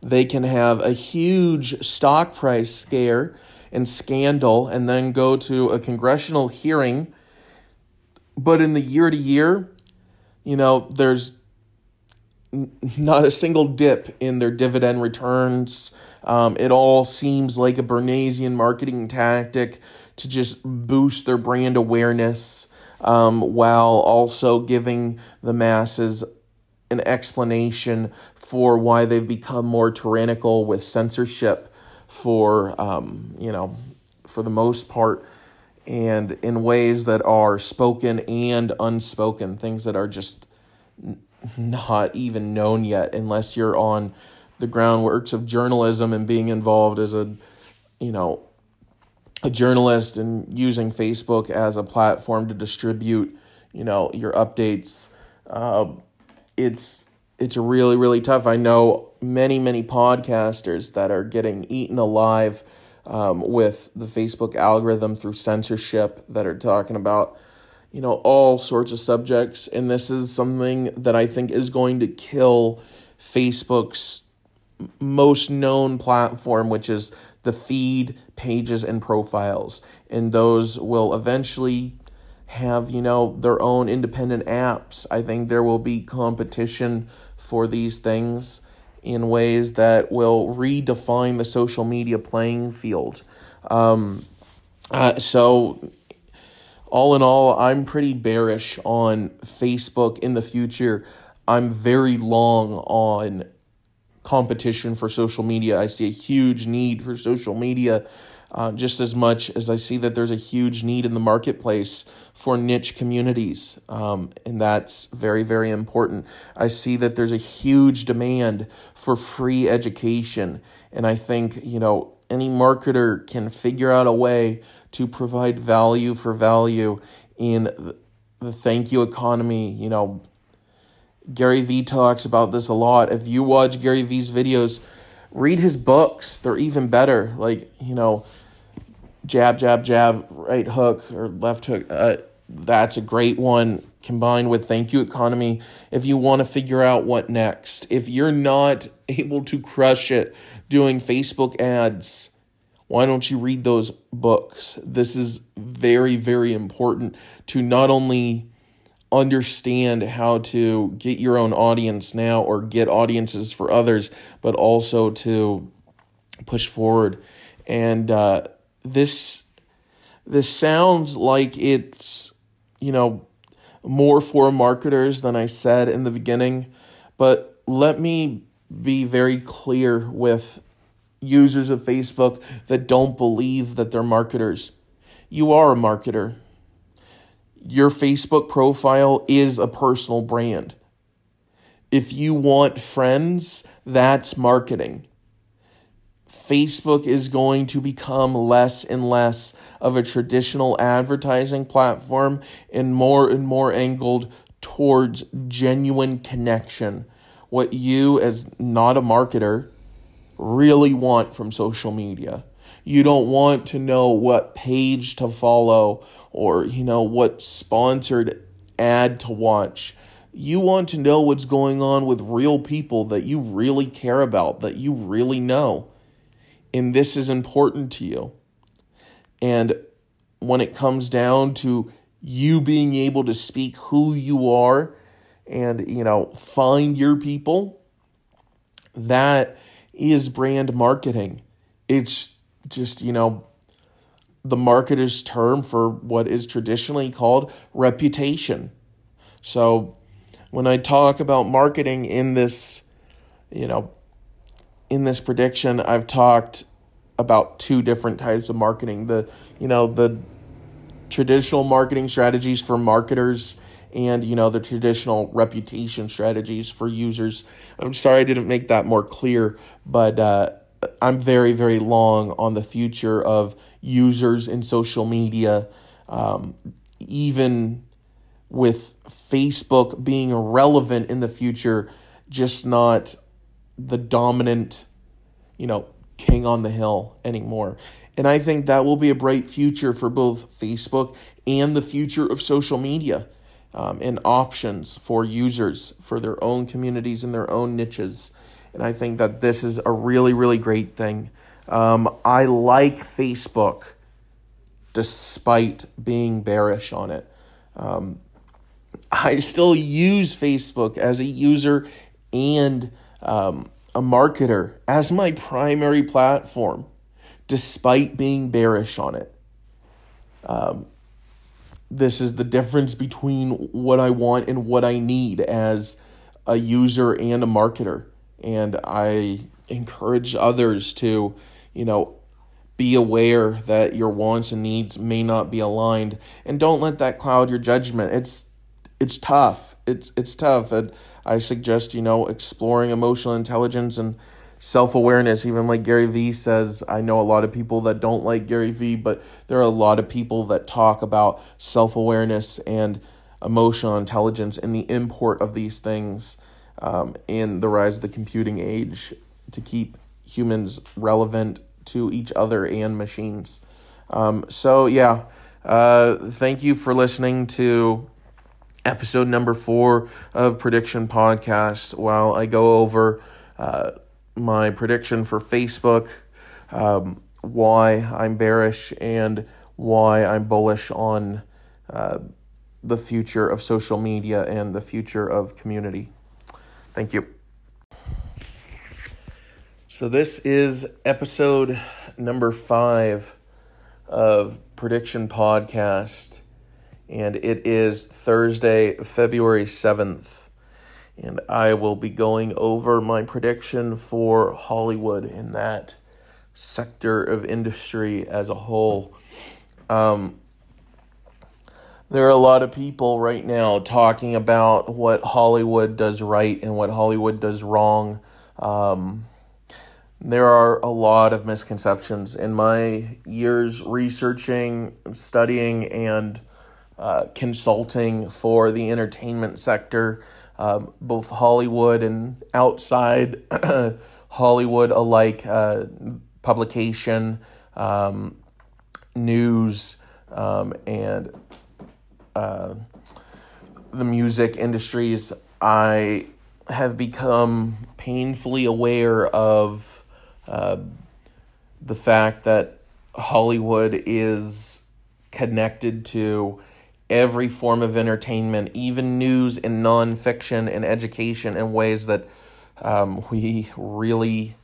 they can have a huge stock price scare and scandal and then go to a congressional hearing. But in the year to year, you know, there's not a single dip in their dividend returns. Um, it all seems like a Bernaysian marketing tactic to just boost their brand awareness um, while also giving the masses an explanation for why they've become more tyrannical with censorship for, um, you know, for the most part, and in ways that are spoken and unspoken, things that are just not even known yet unless you're on the groundworks of journalism and being involved as a, you know, a journalist and using Facebook as a platform to distribute, you know, your updates, uh, it's it's really really tough. I know many many podcasters that are getting eaten alive um, with the Facebook algorithm through censorship that are talking about, you know, all sorts of subjects, and this is something that I think is going to kill Facebook's most known platform, which is the feed pages and profiles. And those will eventually have you know their own independent apps. I think there will be competition for these things in ways that will redefine the social media playing field. Um, uh, so all in all i'm pretty bearish on facebook in the future. I'm very long on competition for social media. I see a huge need for social media uh, just as much as I see that there's a huge need in the marketplace for niche communities. Um, and that's very, very important. I see that there's a huge demand for free education. And I think, you know, any marketer can figure out a way to provide value for value in the thank you economy, you know, Gary Vee talks about this a lot. If you watch Gary Vee's videos, read his books. They're even better. Like, you know, jab, jab, jab, right hook or left hook. Uh, that's a great one combined with Thank You Economy. If you want to figure out what next, if you're not able to crush it doing Facebook ads, why don't you read those books? This is very, very important to not only understand how to get your own audience now or get audiences for others, but also to push forward. And uh, this this sounds like it's you know more for marketers than I said in the beginning, but let me be very clear with users of Facebook that don't believe that they're marketers. You are a marketer your Facebook profile is a personal brand. If you want friends, that's marketing. Facebook is going to become less and less of a traditional advertising platform and more and more angled towards genuine connection. What you, as not a marketer, really want from social media. You don't want to know what page to follow or, you know, what sponsored ad to watch. You want to know what's going on with real people that you really care about, that you really know. And this is important to you. And when it comes down to you being able to speak who you are and, you know, find your people, that is brand marketing. It's just, you know, the marketer's term for what is traditionally called reputation. So when I talk about marketing in this, you know, in this prediction, I've talked about two different types of marketing. The, you know, the traditional marketing strategies for marketers and, you know, the traditional reputation strategies for users. I'm sorry I didn't make that more clear, but uh, I'm very, very long on the future of users in social media, um, even with Facebook being relevant in the future, just not the dominant, you know, king on the hill anymore. And I think that will be a bright future for both Facebook and the future of social media um, and options for users for their own communities and their own niches. And I think that this is a really, really great thing. Um, I like Facebook despite being bearish on it. Um, I still use Facebook as a user and um, a marketer as my primary platform, despite being bearish on it. Um, this is the difference between what I want and what I need as a user and a marketer and I encourage others to, you know, be aware that your wants and needs may not be aligned and don't let that cloud your judgment. It's it's tough. It's it's tough. And I suggest, you know, exploring emotional intelligence and self-awareness even like Gary Vee says I know a lot of people that don't like Gary Vee but there are a lot of people that talk about self-awareness and emotional intelligence and the import of these things um, in the rise of the computing age to keep humans relevant to each other and machines. Um, so, yeah, uh, thank you for listening to episode number four of Prediction Podcast. While I go over uh, my prediction for Facebook, um, why I'm bearish, and why I'm bullish on uh, the future of social media and the future of community. Thank you. So, this is episode number five of Prediction Podcast, and it is Thursday, February 7th. And I will be going over my prediction for Hollywood in that sector of industry as a whole. Um, there are a lot of people right now talking about what Hollywood does right and what Hollywood does wrong. Um, there are a lot of misconceptions in my years researching, studying, and uh, consulting for the entertainment sector, um, both Hollywood and outside Hollywood alike, uh, publication, um, news, um, and uh, the music industries. I have become painfully aware of uh, the fact that Hollywood is connected to every form of entertainment, even news and nonfiction and education in ways that um, we really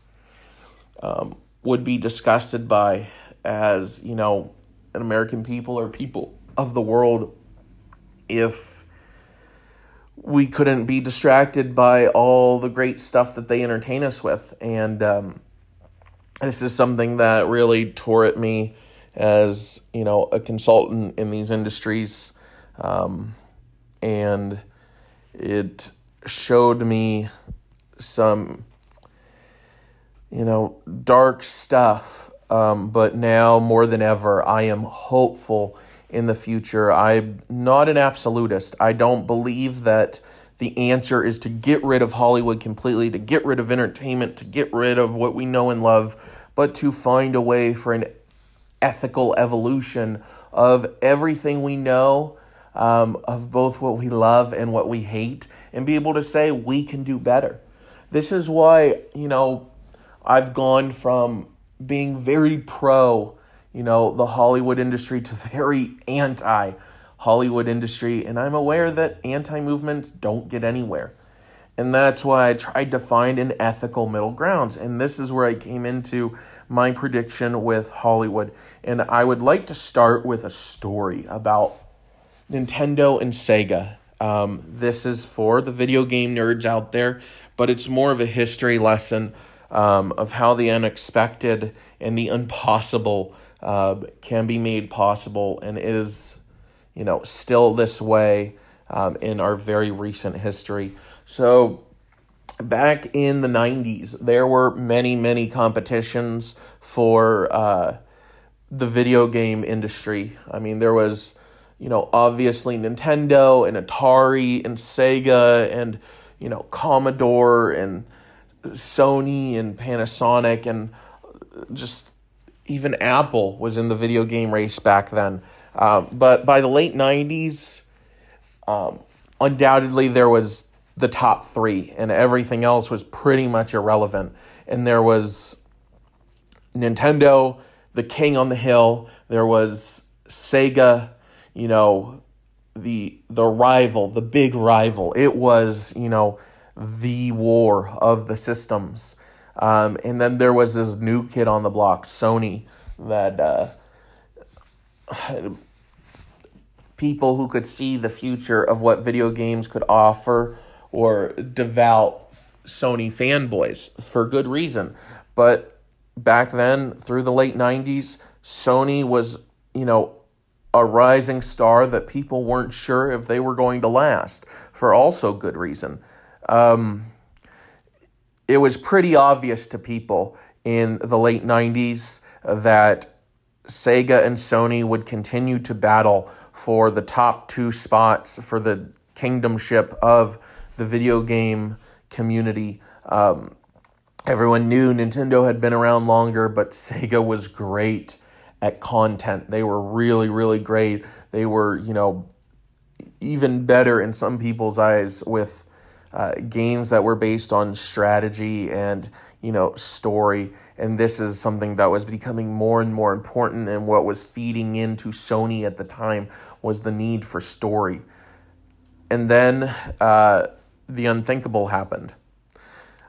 um, would be disgusted by as, you know, an American people or people of the world if we couldn't be distracted by all the great stuff that they entertain us with. And um, this is something that really tore at me as, you know, a consultant in these industries. Um, and it showed me some, you know, dark stuff. Um, but now more than ever, I am hopeful in the future. I'm not an absolutist. I don't believe that the answer is to get rid of Hollywood completely, to get rid of entertainment, to get rid of what we know and love, but to find a way for an ethical evolution of everything we know, um, of both what we love and what we hate, and be able to say we can do better. This is why, you know, I've gone from being very pro you know, the Hollywood industry to very anti Hollywood industry. And I'm aware that anti movements don't get anywhere. And that's why I tried to find an ethical middle ground. And this is where I came into my prediction with Hollywood. And I would like to start with a story about Nintendo and Sega. Um, this is for the video game nerds out there, but it's more of a history lesson um, of how the unexpected and the impossible uh, can be made possible and is, you know, still this way um, in our very recent history. So, back in the 90s, there were many, many competitions for uh, the video game industry. I mean, there was, you know, obviously Nintendo and Atari and Sega and, you know, Commodore and Sony and Panasonic and just even Apple was in the video game race back then. Uh, but by the late 90s, um, undoubtedly there was the top three, and everything else was pretty much irrelevant. And there was Nintendo, the king on the hill. There was Sega, you know, the the rival, the big rival. It was, you know, the war of the systems. Um, and then there was this new kid on the block, Sony, that uh, people who could see the future of what video games could offer or devout Sony fanboys for good reason. But back then, through the late 90s, Sony was, you know, a rising star that people weren't sure if they were going to last for also good reason. Um, it was pretty obvious to people in the late 90s that Sega and Sony would continue to battle for the top two spots for the kingdomship of the video game community. Um, everyone knew Nintendo had been around longer, but Sega was great at content. They were really, really great. They were, you know, even better in some people's eyes with uh, games that were based on strategy and you know story. And this is something that was becoming more and more important. And what was feeding into sony at the time was the need for story. And then uh, the unthinkable happened.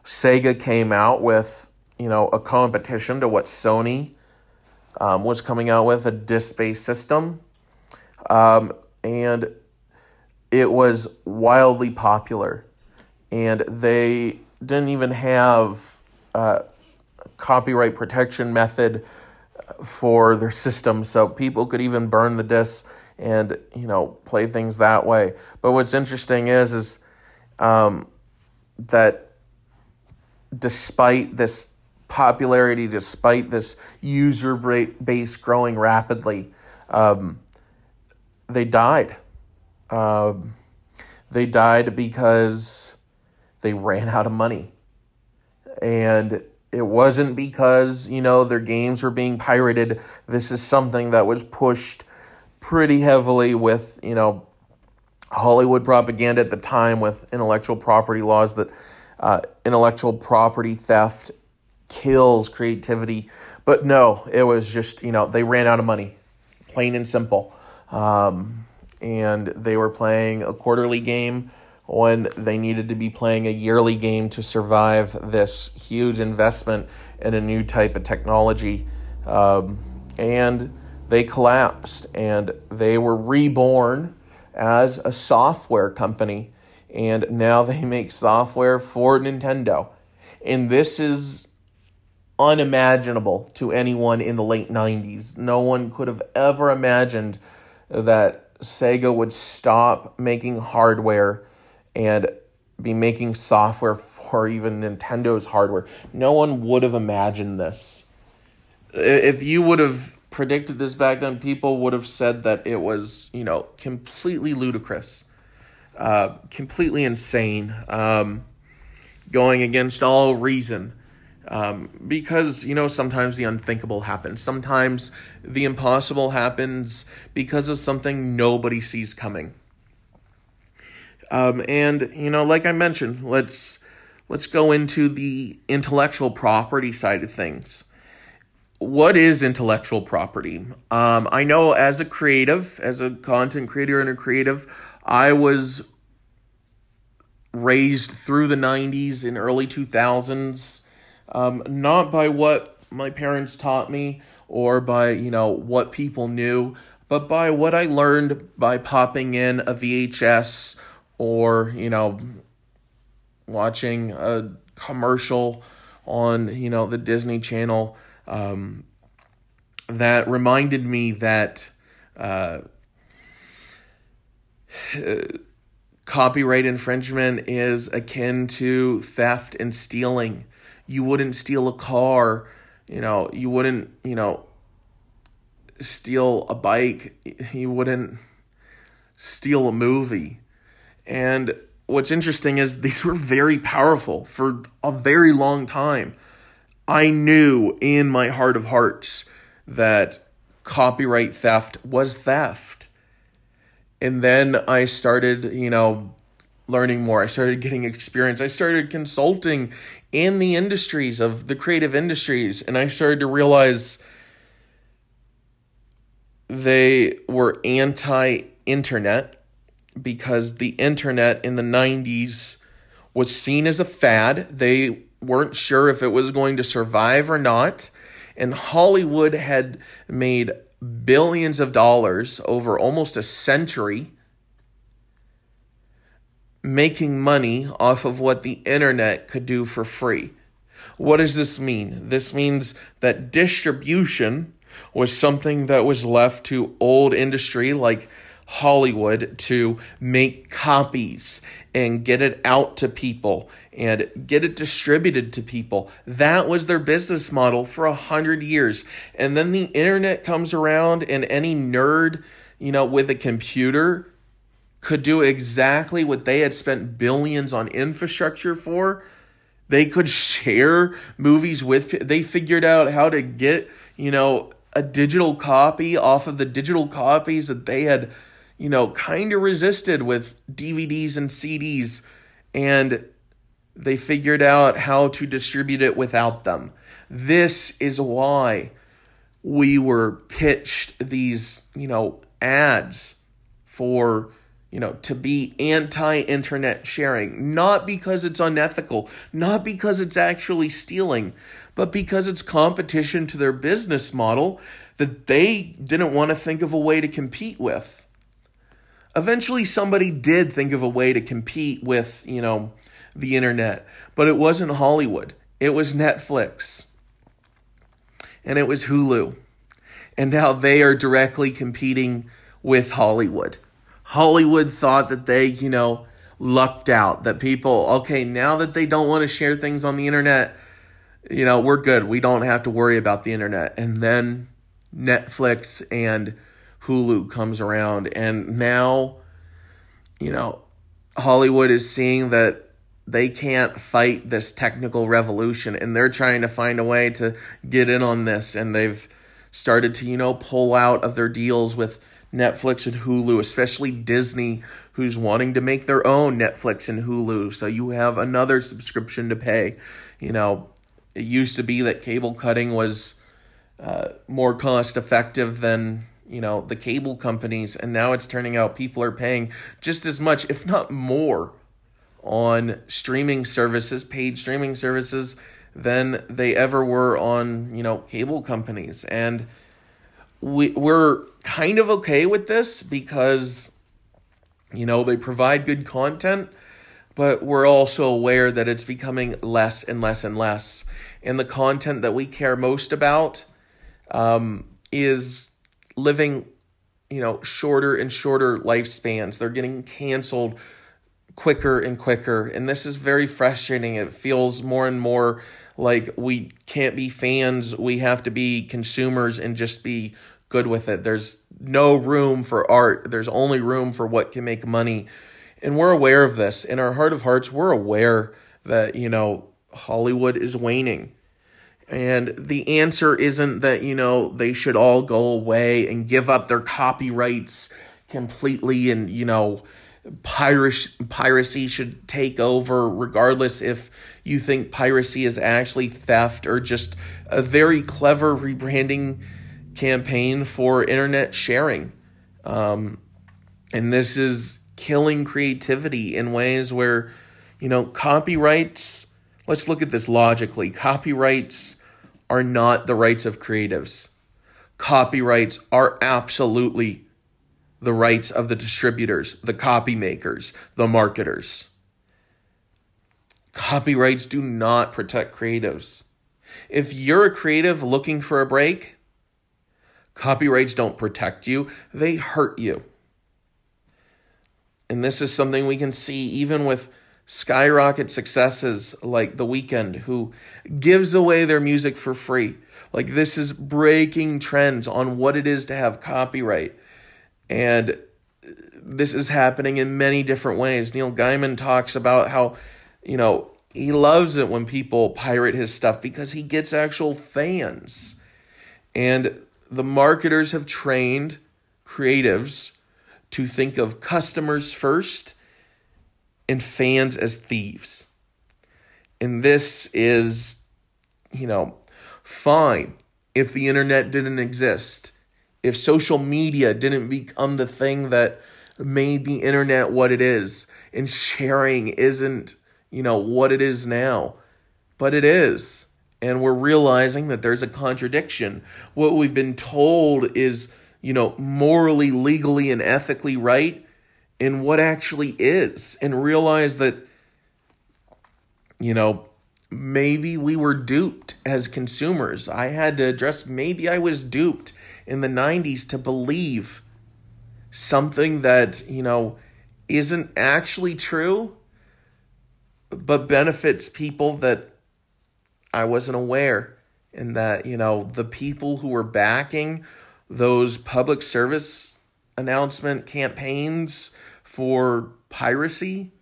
Sega came out with you know a competition to what sony um, was coming out with a disc-based system. Um, and it was wildly popular. And they didn't even have a copyright protection method for their system, so people could even burn the discs and you know play things that way. But what's interesting is is um, that despite this popularity, despite this user base growing rapidly, um, they died. Um, they died because they ran out of money. And it wasn't because, you know, their games were being pirated. This is something that was pushed pretty heavily with, you know, Hollywood propaganda at the time with intellectual property laws that uh, intellectual property theft kills creativity. But no, it was just, you know, they ran out of money, plain and simple. Um, and they were playing a quarterly game when they needed to be playing a yearly game to survive this huge investment in a new type of technology. Um, and they collapsed and they were reborn as a software company. And now they make software for Nintendo. And this is unimaginable to anyone in the late 90s. No one could have ever imagined that Sega would stop making hardware and be making software for even Nintendo's hardware. No one would have imagined this. If you would have predicted this back then, people would have said that it was, you know, completely ludicrous, uh, completely insane, um, going against all reason. Um, because, you know, sometimes the unthinkable happens. Sometimes the impossible happens because of something nobody sees coming. Um, and, you know, like I mentioned, let's let's go into the intellectual property side of things. What is intellectual property? Um, I know as a creative, as a content creator and a creative, I was raised through the 90s and early 2000s um, not by what my parents taught me or by you know what people knew, but by what I learned by popping in a VHS or you know watching a commercial on you know the Disney Channel um, that reminded me that. Uh, copyright infringement is akin to theft and stealing you wouldn't steal a car, you know, you wouldn't, you know, steal a bike, you wouldn't steal a movie. And what's interesting is these were very powerful for a very long time. I knew in my heart of hearts that copyright theft was theft. And then I started, you know, learning more. I started getting experience. I started consulting in the industries of the creative industries, and I started to realize they were anti internet because the internet in the 90s was seen as a fad. They weren't sure if it was going to survive or not. And Hollywood had made billions of dollars over almost a century making money off of what the internet could do for free. What does this mean? This means that distribution was something that was left to old industry like Hollywood to make copies and get it out to people and get it distributed to people. That was their business model for a hundred years. And then the internet comes around and any nerd, you know, with a computer could do exactly what they had spent billions on infrastructure for. They could share movies with they figured out how to get, you know, a digital copy off of the digital copies that they had, you know, kind of resisted with DVDs and CDs and they figured out how to distribute it without them. This is why we were pitched these, you know, ads for you know, to be anti internet sharing, not because it's unethical, not because it's actually stealing, but because it's competition to their business model that they didn't want to think of a way to compete with. Eventually, somebody did think of a way to compete with, you know, the internet, but it wasn't Hollywood, it was Netflix, and it was Hulu. And now they are directly competing with Hollywood. Hollywood thought that they, you know, lucked out. That people, okay, now that they don't want to share things on the internet, you know, we're good. We don't have to worry about the internet. And then Netflix and Hulu comes around. And now, you know, Hollywood is seeing that they can't fight this technical revolution and they're trying to find a way to get in on this. And they've started to you know pull out of their deals with Netflix and Hulu especially Disney who's wanting to make their own Netflix and Hulu. So you have another subscription to pay. You know it used to be that cable cutting was uh, more cost effective than you know the cable companies and now it's turning out people are paying just as much if not more on streaming services, paid streaming services, than they ever were on, you know, cable companies. And we we're kind of okay with this because you know, they provide good content, but we're also aware that it's becoming less and less and less. And the content that we care most about um, is living, you know, shorter and shorter lifespans. They're getting canceled quicker and quicker. And this is very frustrating. It feels more and more like we can't be fans, we have to be consumers and just be good with it. There's no room for art, there's only room for what can make money. And we're aware of this. In our heart of hearts, we're aware that, you know, Hollywood is waning. And the answer isn't that, you know, they should all go away and give up their copyrights completely and, you know, piracy piracy should take over regardless if you think piracy is actually theft or just a very clever rebranding campaign for internet sharing. Um, and this is killing creativity in ways where you know copyrights let's look at this logically. Copyrights are not the rights of creatives copyrights are absolutely the rights of the distributors, the copy makers, the marketers. Copyrights do not protect creatives. If you're a creative looking for a break, copyrights don't protect you, they hurt you. And this is something we can see even with skyrocket successes like The Weeknd, who gives away their music for free. Like, this is breaking trends on what it is to have copyright. And this is happening in many different ways. Neil Gaiman talks about how, you know, he loves it when people pirate his stuff because he gets actual fans. And the marketers have trained creatives to think of customers first and fans as thieves. And this is, you know, fine if the internet didn't exist if social media didn't become the thing that made the internet what it is and sharing isn't, you know, what it is now, but it is. And we're realizing that there's a contradiction. What we've been told is, you know, morally, legally, and ethically right, and what actually is, and realize that, you know, maybe we were duped as consumers. I had to address maybe I was duped in the 90s to believe something that, you know, isn't actually true, but benefits people that I wasn't aware. And that, you know, the people who were backing those public service announcement campaigns for piracy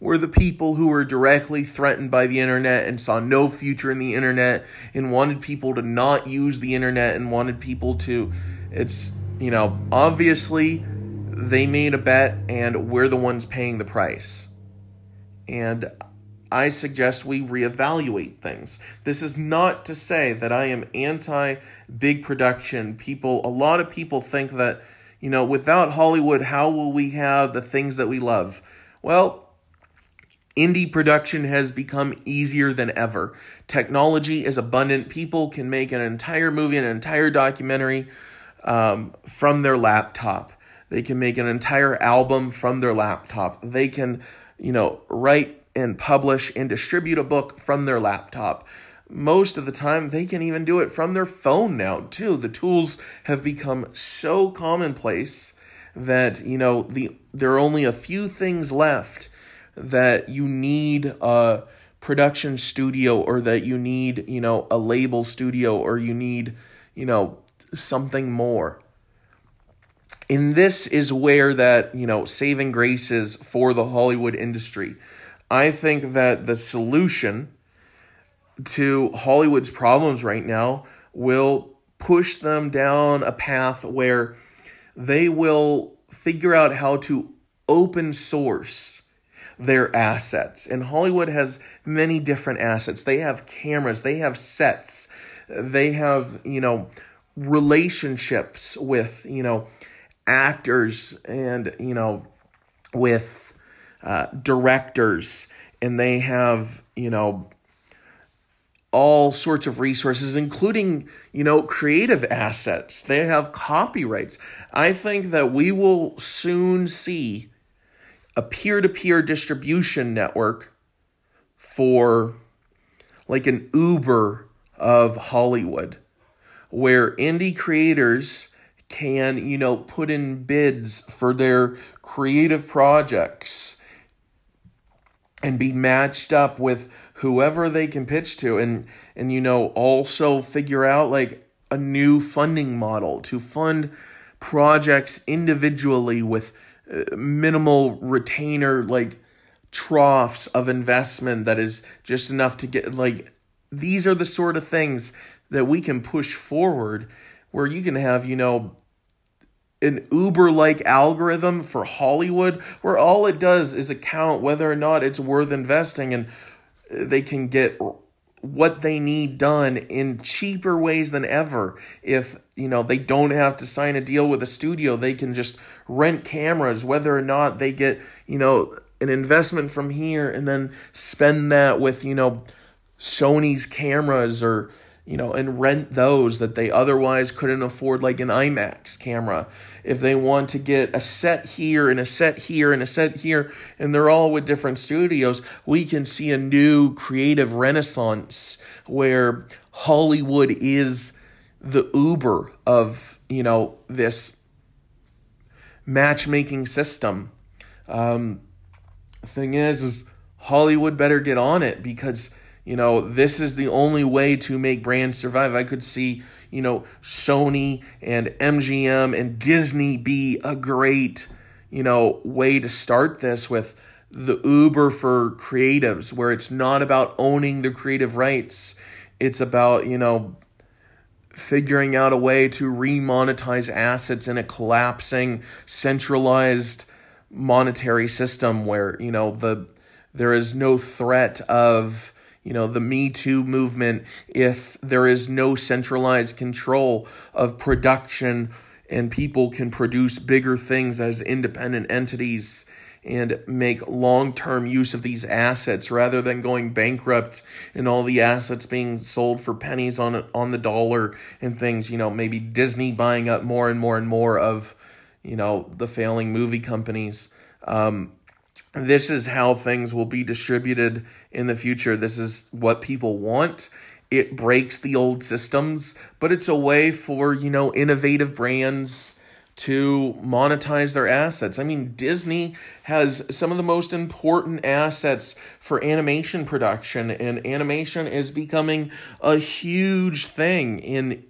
were the people who were directly threatened by the internet and saw no future in the internet and wanted people to not use the internet and wanted people to it's you know obviously they made a bet and we're the ones paying the price and I suggest we reevaluate things. This is not to say that I am anti big production. People, a lot of people think that, you know, without Hollywood, how will we have the things that we love? Well, Indie production has become easier than ever. Technology is abundant. People can make an entire movie, an entire documentary um, from their laptop. They can make an entire album from their laptop. They can, you know, write and publish and distribute a book from their laptop. Most of the time, they can even do it from their phone now, too. The tools have become so commonplace that, you know, the there are only a few things left that you need a production studio or that you need, you know, a label studio or you need, you know, something more. and this is where that, you know, saving grace is for the Hollywood industry. I think that the solution to Hollywood's problems right now will push them down a path where they will figure out how to open source their assets. And Hollywood has many different assets. They have cameras, they have sets, they have, you know, relationships with, you know, actors and, you know, with uh, directors, and they have, you know, all sorts of resources, including, you know, creative assets. They have copyrights. I think that we will soon see a peer to peer distribution network for like an Uber of Hollywood, where indie creators can, you know, put in bids for their creative projects and be matched up with whoever they can pitch to and and you know also figure out like a new funding model to fund projects individually with minimal retainer like troughs of investment that is just enough to get like these are the sort of things that we can push forward where you can have you know an Uber like algorithm for Hollywood where all it does is account whether or not it's worth investing and they can get what they need done in cheaper ways than ever. If, you know, they don't have to sign a deal with a studio, they can just rent cameras whether or not they get, you know, an investment from here and then spend that with, you know, Sony's cameras or you know, and rent those that they otherwise couldn't afford, like an IMAX camera. If they want to get a set here and a set here and a set here, and they're all with different studios, we can see a new creative renaissance where Hollywood is the Uber of, you know, this matchmaking system. Um, thing is, is Hollywood better get on it because you know, this is the only way to make brands survive. I could see, you know, Sony and MGM and Disney be a great, you know, way to start this with the Uber for creatives, where it's not about owning the creative rights. It's about, you know, figuring out a way to remonetize assets in a collapsing, centralized monetary system where, you know, the there is no threat of you know, the Me Too movement, if there is no centralized control of production and people can produce bigger things as independent entities and make long term use of these assets rather than going bankrupt and all the assets being sold for pennies on on the dollar and things you know maybe Disney buying up more and more and more of you know the failing movie companies um, this is how things will be distributed in the future. This is what people want. It breaks the old systems, but it's a way for, you know, innovative brands to monetize their assets. I mean, Disney has some of the most important assets for animation production, and animation is becoming a huge thing in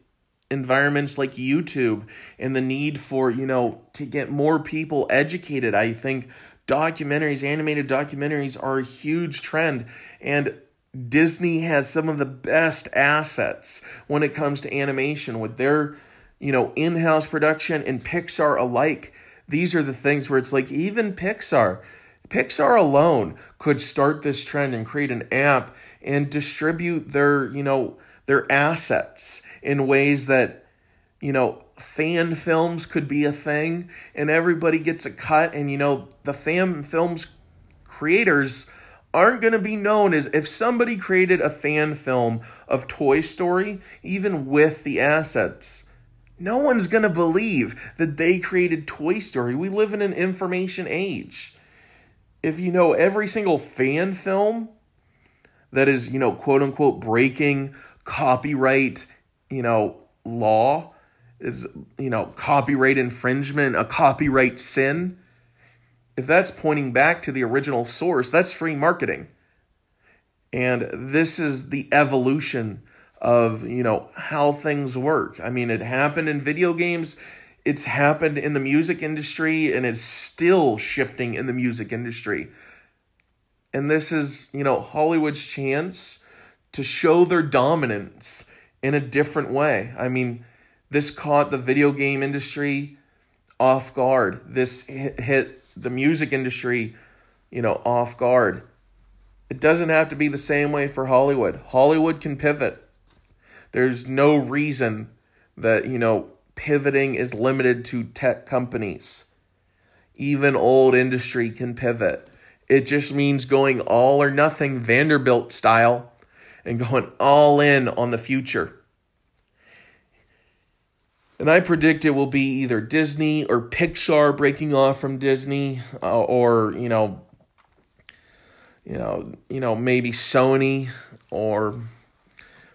environments like YouTube and the need for, you know, to get more people educated. I think documentaries, animated documentaries are a huge trend. And Disney has some of the best assets when it comes to animation with their, you know, in-house production and Pixar alike. These are the things where it's like even Pixar, Pixar alone could start this trend and create an app and distribute their, you know, their assets in ways that, you know, fan films could be a thing and everybody gets a cut and you know the fan films creators aren't going to be known as if somebody created a fan film of Toy Story even with the assets no one's going to believe that they created Toy Story. We live in an information age. If you know every single fan film that is you know quote unquote breaking copyright you know law is you know copyright infringement a copyright sin if that's pointing back to the original source that's free marketing. And this is the evolution of you know how things work i mean it happened in video games it's happened in the music industry and it's still shifting in the music industry. And this is, you know, Hollywood's chance to show their dominance in a different way. I mean, this caught the video game industry off guard. This hit the music industry, you know, off guard. It doesn't have to be the same way for Hollywood. Hollywood can pivot. There's no reason that, you know, pivoting is limited to tech companies. Even old industry can pivot. It just means going all or nothing Vanderbilt style and going all in on the future. And I predict it will be either Disney or Pixar breaking off from Disney, uh, or you know, you know, you know, maybe Sony or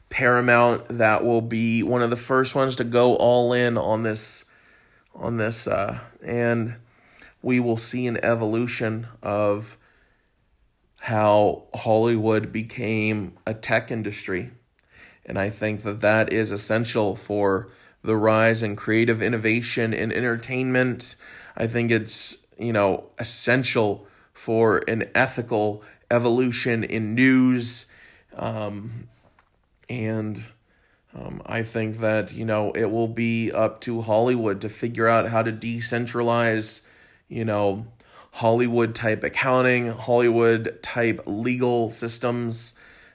Paramount that will be one of the first ones to go all in on this, on this, uh, and we will see an evolution of how Hollywood became a tech industry, and I think that that is essential for the rise in creative innovation in entertainment. I think it's, you know, essential for an ethical evolution in news. Um, and um, I think that, you know, it will be up to Hollywood to figure out how to decentralize, you know, Hollywood type accounting, Hollywood type legal systems.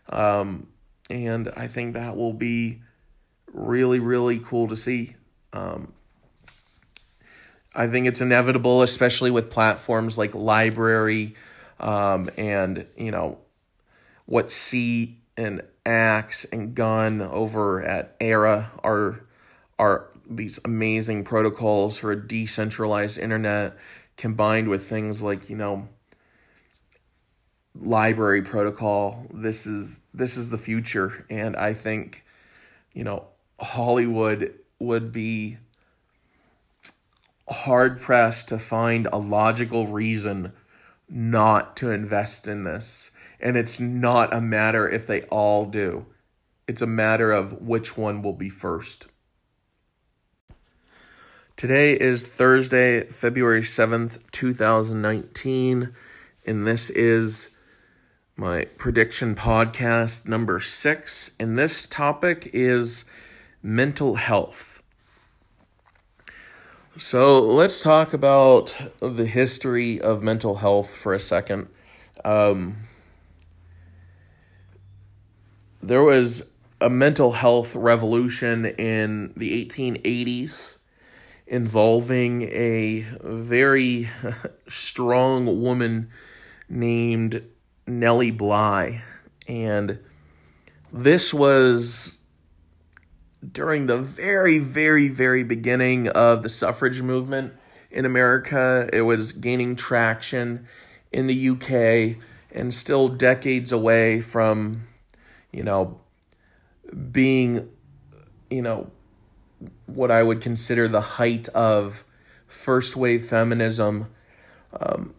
Um, and I think that will be really, really cool to see. Um, I think it's inevitable, especially with platforms like LBRY um, and, you know, what C and Axe and Gun over at Era are are these amazing protocols for a decentralized internet combined with things like, you know, LBRY protocol. This is this is the future and I think, you know, Hollywood would be hard pressed to find a logical reason not to invest in this. And it's not a matter if they all do, it's a matter of which one will be first. Today is Thursday, February 7th, 2019, and this is my prediction podcast number six. And this topic is mental health. So let's talk about the history of mental health for a second. Um, there was a mental health revolution in the 1880s involving a very strong woman named Nellie Bly. And this was during the very, very, very beginning of the suffrage movement in America. It was gaining traction in the UK and still decades away from, you know, being, you know, what I would consider the height of first wave feminism um,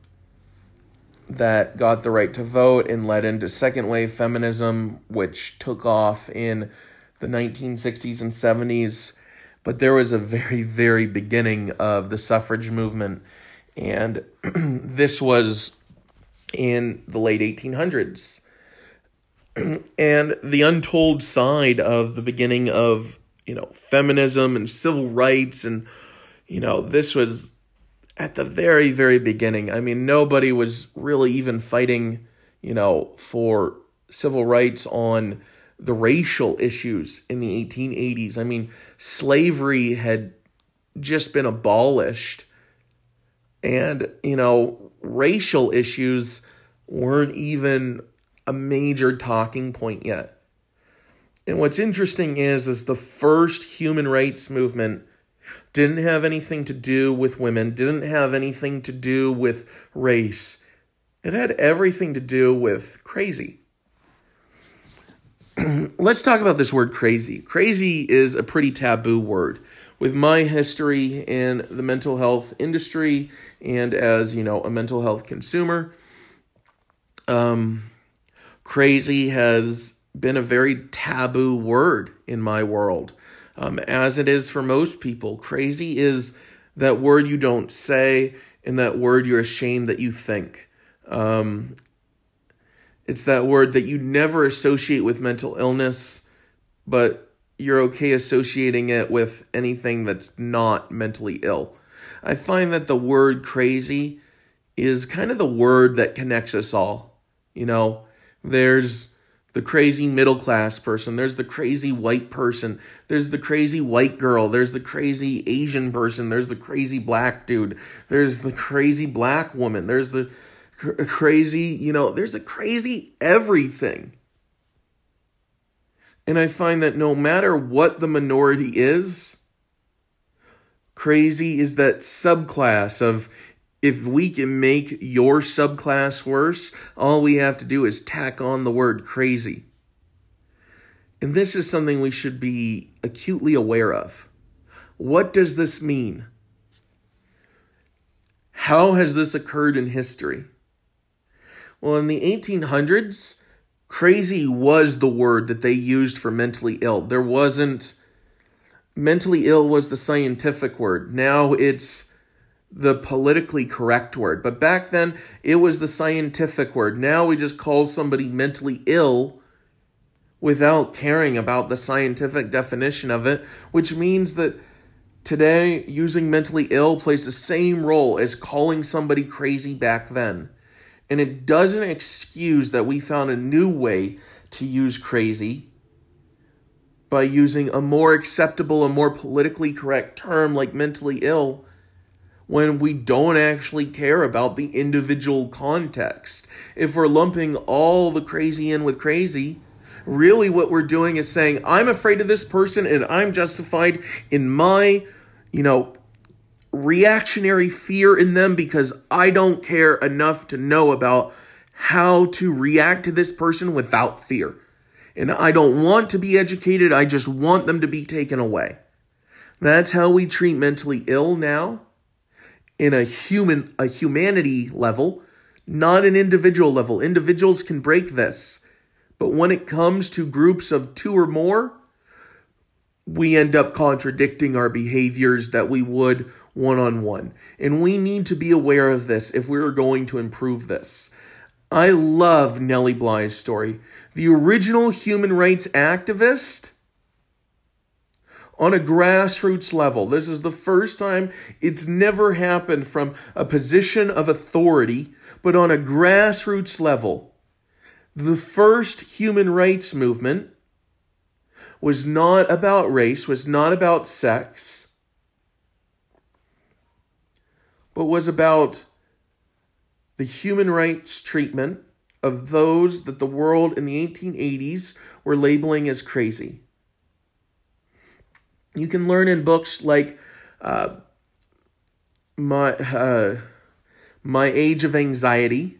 that got the right to vote and led into second wave feminism, which took off in the 1960s and 70s, but there was a very, very beginning of the suffrage movement. And this was in the late 1800s. And the untold side of the beginning of, you know, feminism and civil rights. And, you know, this was at the very, very beginning. I mean, nobody was really even fighting, you know, for civil rights on the racial issues in the 1880s. I mean, slavery had just been abolished. And, you know, racial issues weren't even a major talking point yet. And what's interesting is is the first human rights movement didn't have anything to do with women, didn't have anything to do with race. It had everything to do with crazy. let's talk about this word crazy. Crazy is a pretty taboo word. With my history in the mental health industry and as, you know, a mental health consumer, um, crazy has been a very taboo word in my world. Um, as it is for most people, crazy is that word you don't say, and that word you're ashamed that you think. Um, it's that word that you never associate with mental illness, but you're okay associating it with anything that's not mentally ill. I find that the word crazy is kind of the word that connects us all. You know, there's the crazy middle class person, there's the crazy white person, there's the crazy white girl, there's the crazy Asian person, there's the crazy black dude, there's the crazy black woman, there's the cr- crazy, you know, there's a crazy everything. And I find that no matter what the minority is, crazy is that subclass of if we can make your subclass worse, all we have to do is tack on the word crazy. And this is something we should be acutely aware of. What does this mean? How has this occurred in history? Well, in the 1800s, crazy was the word that they used for mentally ill. There wasn't, mentally ill was the scientific word. Now it's the politically correct word. But back then, it was the scientific word. Now we just call somebody mentally ill without caring about the scientific definition of it, which means that today, using mentally ill plays the same role as calling somebody crazy back then. And it doesn't excuse that we found a new way to use crazy by using a more acceptable, a more politically correct term like mentally ill when we don't actually care about the individual context. If we're lumping all the crazy in with crazy, really what we're doing is saying, I'm afraid of this person and I'm justified in my, you know, reactionary fear in them because I don't care enough to know about how to react to this person without fear. And I don't want to be educated, I just want them to be taken away. That's how we treat mentally ill now in a human a humanity level, not an individual level. Individuals can break this. But when it comes to groups of two or more, we end up contradicting our behaviors that we would one on one. And we need to be aware of this if we're going to improve this. I love Nellie Bly's story. The original human rights activist on a grassroots level. This is the first time it's never happened from a position of authority, but on a grassroots level. The first human rights movement was not about race, was not about sex, but was about the human rights treatment of those that the world in the 1880s were labeling as crazy. You can learn in books like uh, my uh, my Age of Anxiety,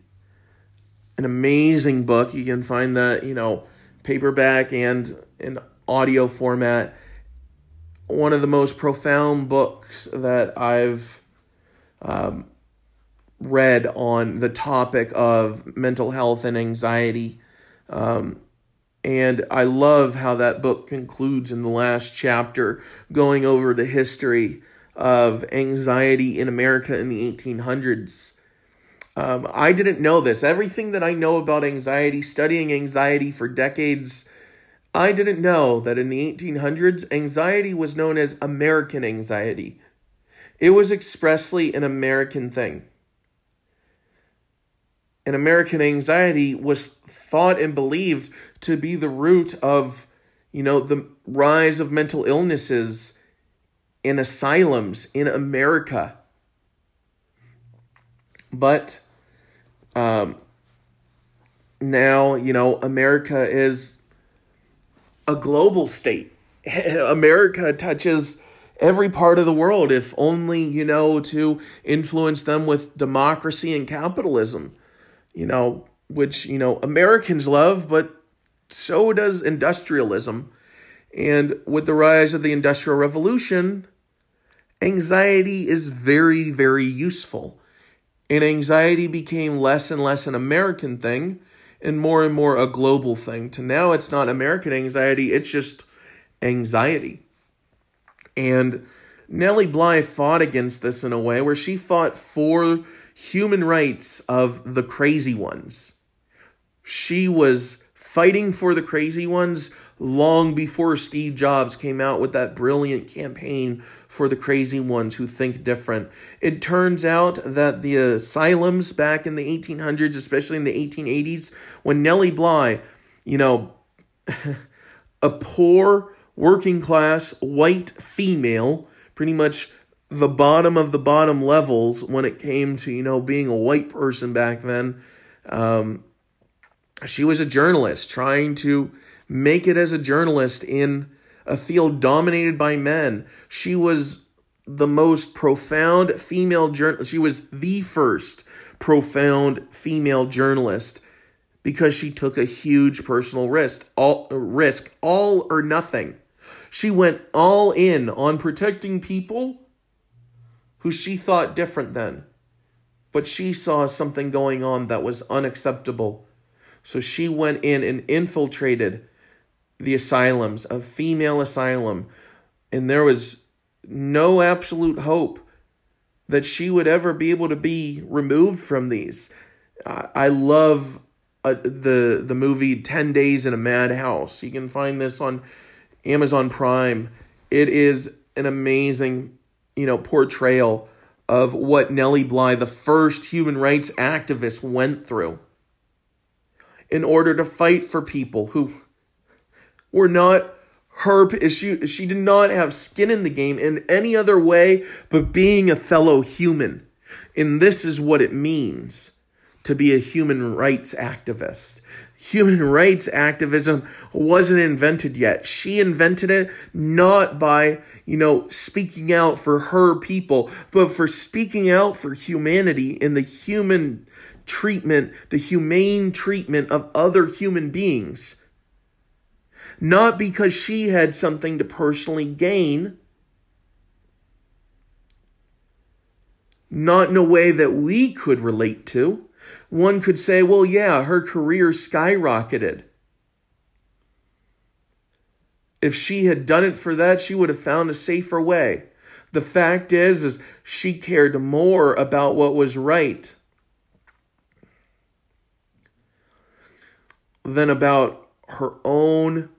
an amazing book. You can find that you know paperback and in audio format. One of the most profound books that I've um, read on the topic of mental health and anxiety. Um, and I love how that book concludes in the last chapter, going over the history of anxiety in America in the 1800s. Um, I didn't know this. Everything that I know about anxiety, studying anxiety for decades, I didn't know that in the 1800s, anxiety was known as American anxiety. It was expressly an American thing. And American anxiety was thought and believed to be the root of, you know, the rise of mental illnesses in asylums in America. But um, now, you know, America is a global state. America touches every part of the world, if only, you know, to influence them with democracy and capitalism you know, which, you know, Americans love, but so does industrialism. And with the rise of the Industrial Revolution, anxiety is very, very useful. And anxiety became less and less an American thing and more and more a global thing. To now, it's not American anxiety, it's just anxiety. And Nellie Bly fought against this in a way where she fought for human rights of the crazy ones. She was fighting for the crazy ones long before Steve Jobs came out with that brilliant campaign for the crazy ones who think different. It turns out that the asylums back in the 1800s, especially in the 1880s, when Nellie Bly, you know, a poor working class white female, pretty much the bottom of the bottom levels when it came to, you know, being a white person back then. Um, she was a journalist trying to make it as a journalist in a field dominated by men. She was the most profound female journalist. She was the first profound female journalist because she took a huge personal risk, all risk, all or nothing. She went all in on protecting people who she thought different than. But she saw something going on that was unacceptable. So she went in and infiltrated the asylums, a female asylum, and there was no absolute hope that she would ever be able to be removed from these. I love uh, the the movie 10 Days in a Madhouse. You can find this on Amazon Prime. It is an amazing, you know, portrayal of what Nellie Bly, the first human rights activist, went through in order to fight for people who were not her she she did not have skin in the game in any other way but being a fellow human. And this is what it means to be a human rights activist. Human rights activism wasn't invented yet. She invented it not by you know speaking out for her people but for speaking out for humanity in the human treatment the humane treatment of other human beings not because she had something to personally gain, not in a way that we could relate to. One could say, well, yeah, her career skyrocketed. If she had done it for that, she would have found a safer way. The fact is, is she cared more about what was right than about her own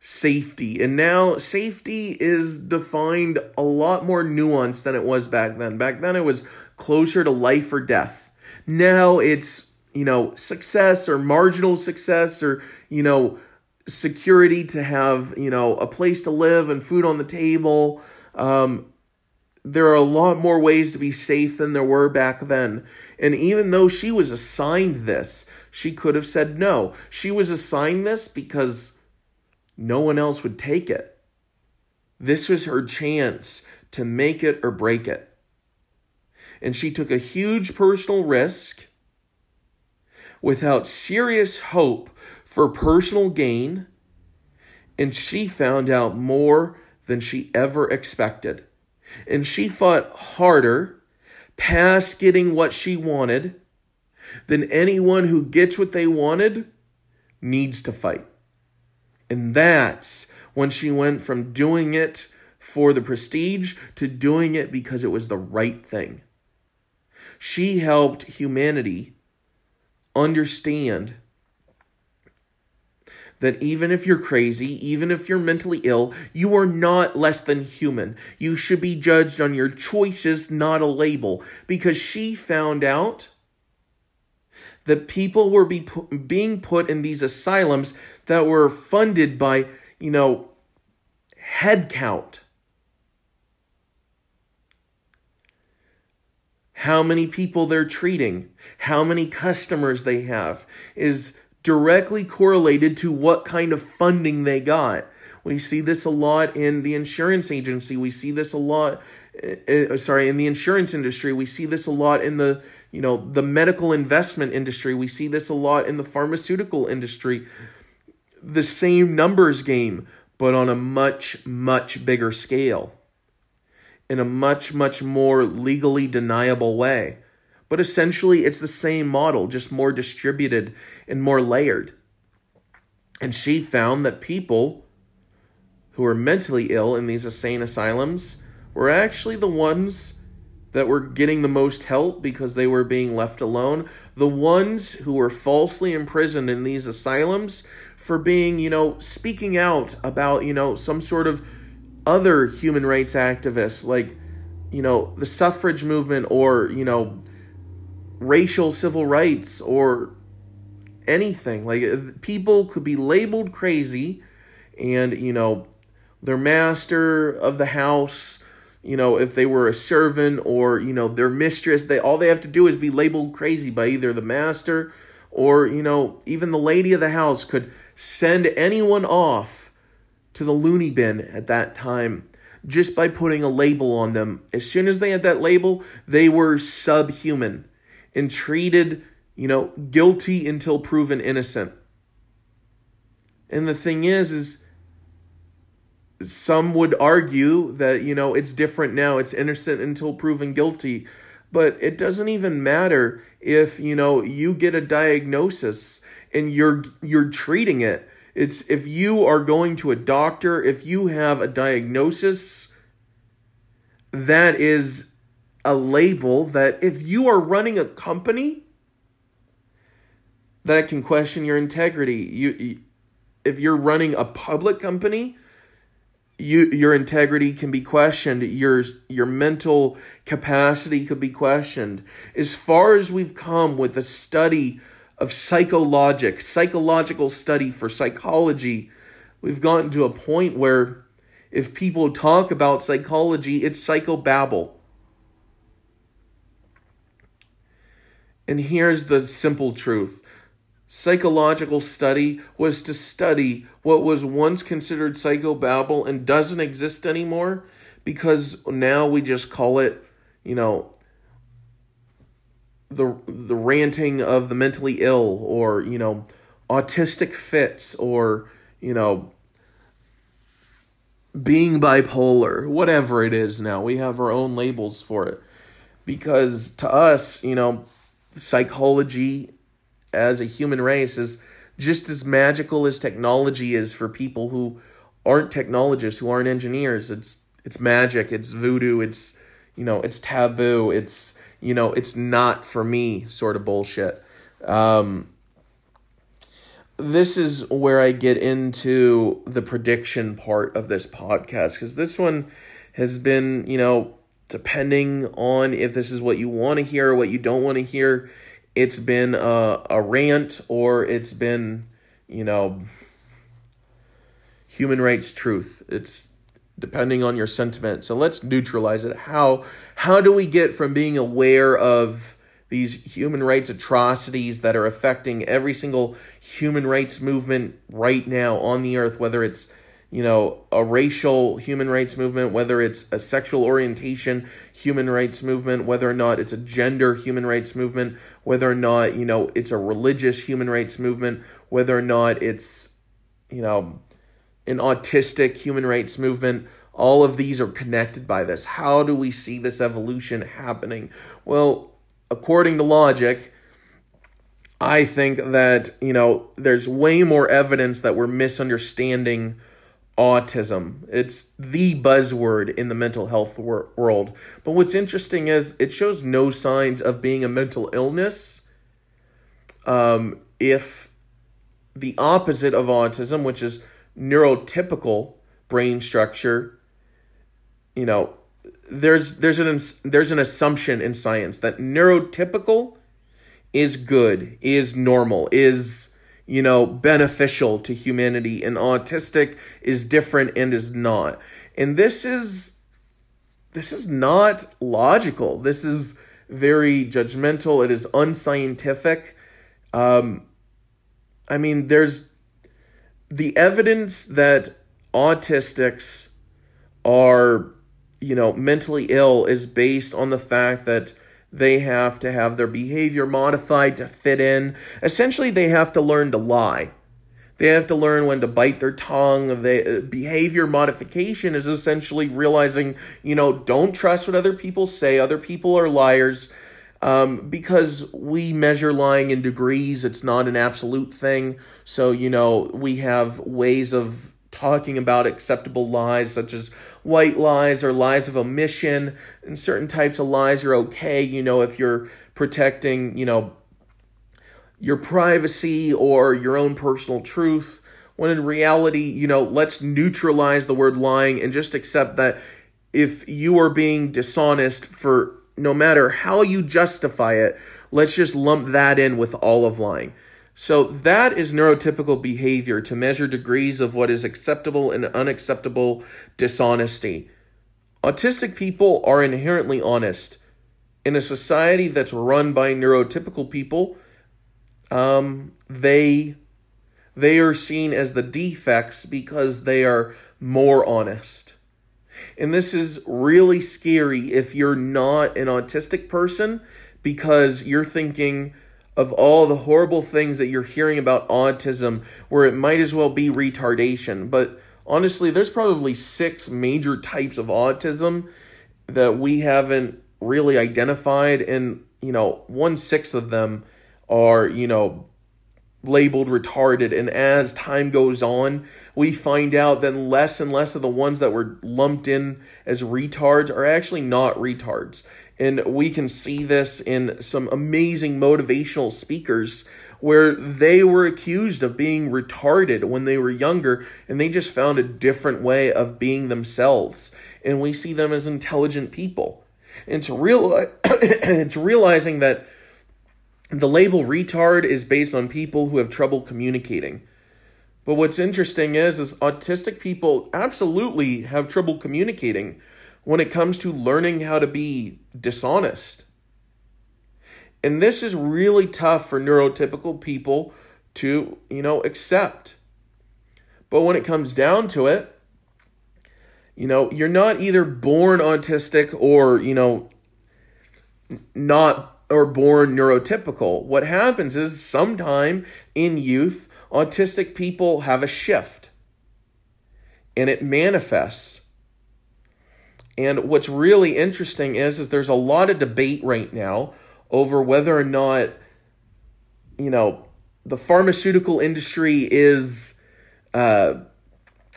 safety. And now safety is defined a lot more nuanced than it was back then. Back then it was closer to life or death. Now it's, you know, success or marginal success or, you know, security to have, you know, a place to live and food on the table. Um, there are a lot more ways to be safe than there were back then. And even though she was assigned this, she could have said no. She was assigned this because no one else would take it. This was her chance to make it or break it. And she took a huge personal risk without serious hope for personal gain, and she found out more than she ever expected. And she fought harder past getting what she wanted than anyone who gets what they wanted needs to fight. And that's when she went from doing it for the prestige to doing it because it was the right thing. She helped humanity understand that even if you're crazy, even if you're mentally ill, you are not less than human. You should be judged on your choices, not a label. Because she found out that people were be being put in these asylums that were funded by, you know, head count. How many people they're treating, how many customers they have is directly correlated to what kind of funding they got. We see this a lot in the insurance agency. We see this a lot, uh, sorry, in the insurance industry. We see this a lot in the you know the medical investment industry we see this a lot in the pharmaceutical industry. The same numbers game but on a much much bigger scale. In a much much more legally deniable way. But essentially it's the same model just more distributed and more layered. And she found that people who were mentally ill in these insane asylums were actually the ones that were getting the most help because they were being left alone. The ones who were falsely imprisoned in these asylums for being, you know, speaking out about, you know, some sort of other human rights activists like, you know, the suffrage movement or, you know, racial civil rights or anything. Like uh, people could be labeled crazy and, you know, their master of the house you know, if they were a servant or, you know, their mistress, they all they have to do is be labeled crazy by either the master or, you know, even the lady of the house could send anyone off to the loony bin at that time just by putting a label on them. As soon as they had that label, they were subhuman and treated, you know, guilty until proven innocent. And the thing is, is some would argue that you know it's different now. It's innocent until proven guilty. But it doesn't even matter if you know you get a diagnosis and you're you're treating it. It's if you are going to a doctor if you have a diagnosis that is a label that if you are running a company that can question your integrity. You if you're running a public company you your integrity can be questioned. Your your mental capacity could be questioned. As far as we've come with the study of psychologic psychological study for psychology we've gotten to a point where if people talk about psychology it's psychobabble. And here's the simple truth Psychological study was to study what was once considered psychobabble and doesn't exist anymore because now we just call it, you know, the the ranting of the mentally ill or, you know, autistic fits or, you know, being bipolar, whatever it is now. We have our own labels for it. Because to us, you know, psychology as a human race is just as magical as technology is for people who aren't technologists, who aren't engineers. It's it's magic, it's voodoo, it's you know, it's taboo, it's you know, it's not for me sort of bullshit. Um, this is where I get into the prediction part of this podcast because this one has been, you know, depending on if this is what you want to hear or what you don't want to hear, it's been a, a rant or it's been, you know, human rights truth. It's depending on your sentiment. So let's neutralize it. How how do we get from being aware of these human rights atrocities that are affecting every single human rights movement right now on the earth, whether it's you know, a racial human rights movement, whether it's a sexual orientation human rights movement, whether or not it's a gender human rights movement, whether or not, you know, it's a religious human rights movement, whether or not it's, you know, an autistic human rights movement. All of these are connected by this. How do we see this evolution happening? Well, according to logic, I think that, you know, there's way more evidence that we're misunderstanding autism. It's the buzzword in the mental health wor- world. But what's interesting is it shows no signs of being a mental illness. Um, if the opposite of autism, which is neurotypical brain structure, you know, there's there's an there's an assumption in science that neurotypical is good, is normal, is you know, beneficial to humanity, and autistic is different and is not. And this is this is not logical. This is very judgmental. It is unscientific. Um, I mean, there's the evidence that autistics are, you know, mentally ill is based on the fact that they have to have their behavior modified to fit in. Essentially, they have to learn to lie. They have to learn when to bite their tongue. The uh, behavior modification is essentially realizing, you know, don't trust what other people say. Other people are liars. Um, because we measure lying in degrees, it's not an absolute thing. So, you know, we have ways of talking about acceptable lies such as white lies or lies of omission, and certain types of lies are okay, you know, if you're protecting, you know, your privacy or your own personal truth. When in reality, you know, let's neutralize the word lying and just accept that if you are being dishonest for no matter how you justify it, let's just lump that in with all of lying. So that is neurotypical behavior to measure degrees of what is acceptable and unacceptable dishonesty. Autistic people are inherently honest. In a society that's run by neurotypical people, um, they they are seen as the defects because they are more honest. And this is really scary if you're not an autistic person because you're thinking of all the horrible things that you're hearing about autism where it might as well be retardation. But honestly, there's probably six major types of autism that we haven't really identified and you know one sixth of them are you know labeled retarded and as time goes on we find out that less and less of the ones that were lumped in as retards are actually not retards and we can see this in some amazing motivational speakers where they were accused of being retarded when they were younger and they just found a different way of being themselves. And we see them as intelligent people. And it's real it's realizing that the label retard is based on people who have trouble communicating. But what's interesting is is autistic people absolutely have trouble communicating when it comes to learning how to be dishonest. And this is really tough for neurotypical people to, you know, accept. But when it comes down to it, you know, you're not either born autistic or, you know, not or born neurotypical. What happens is sometime in youth, autistic people have a shift and it manifests. And what's really interesting is, is there's a lot of debate right now over whether or not, you know, the pharmaceutical industry is uh,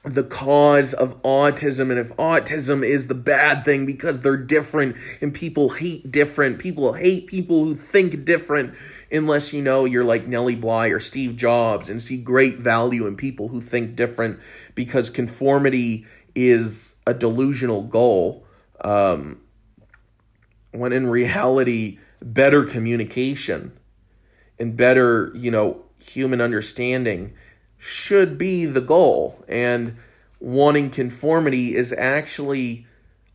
the cause of autism. And if autism is the bad thing because they're different and people hate different people hate people who think different unless you know you're like Nellie Bly or Steve Jobs and see great value in people who think different because conformity is a delusional goal um, when in reality better communication and better you know human understanding should be the goal. And wanting conformity is actually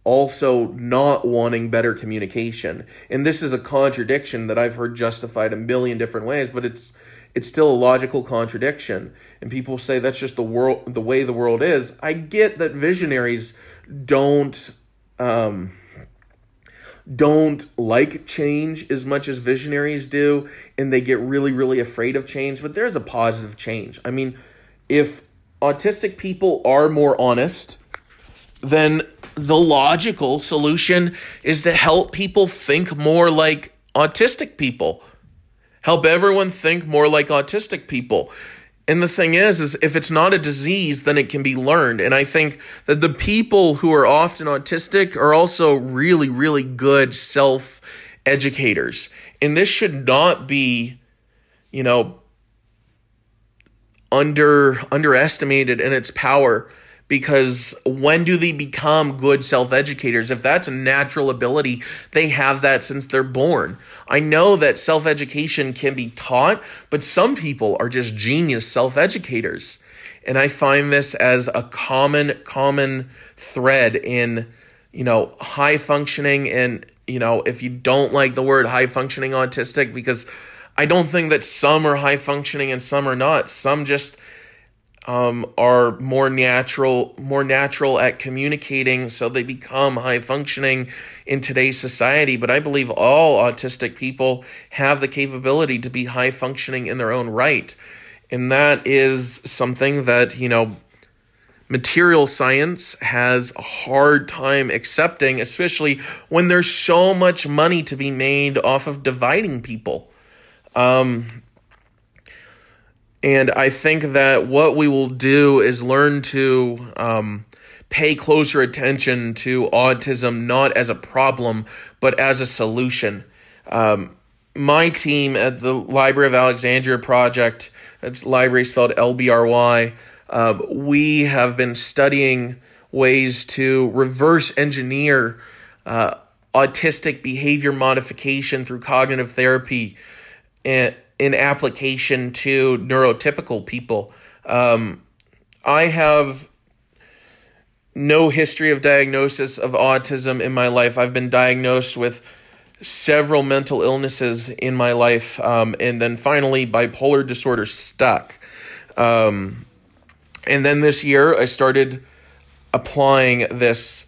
also not wanting better communication. And this is a contradiction that I've heard justified a million different ways, but it's it's still a logical contradiction. And people say that's just the world the way the world is. I get that visionaries don't um don't like change as much as visionaries do and they get really really afraid of change but there's a positive change i mean if autistic people are more honest then the logical solution is to help people think more like autistic people help everyone think more like autistic people and the thing is, is if it's not a disease, then it can be learned. And I think that the people who are often autistic are also really, really good self educators. And this should not be, you know, under underestimated in its power because when do they become good self educators? If that's a natural ability, they have that since they're born. I know that self education can be taught, but some people are just genius self educators. And I find this as a common, common thread in, you know, high functioning. And, you know, if you don't like the word high functioning autistic, because I don't think that some are high functioning and some are not. Some just, um, are more natural, more natural at communicating, so they become high functioning in today's society. But I believe all autistic people have the capability to be high functioning in their own right, and that is something that you know material science has a hard time accepting, especially when there's so much money to be made off of dividing people. Um, And I think that what we will do is learn to um, pay closer attention to autism not as a problem, but as a solution. Um, my team at the Library of Alexandria Project, that's library spelled L B R Y, uh, we have been studying ways to reverse engineer uh, autistic behavior modification through cognitive therapy in, in application to neurotypical people. Um, I have no history of diagnosis of autism in my life. I've been diagnosed with several mental illnesses in my life, um, and then finally bipolar disorder stuck. Um, and then this year, I started applying this,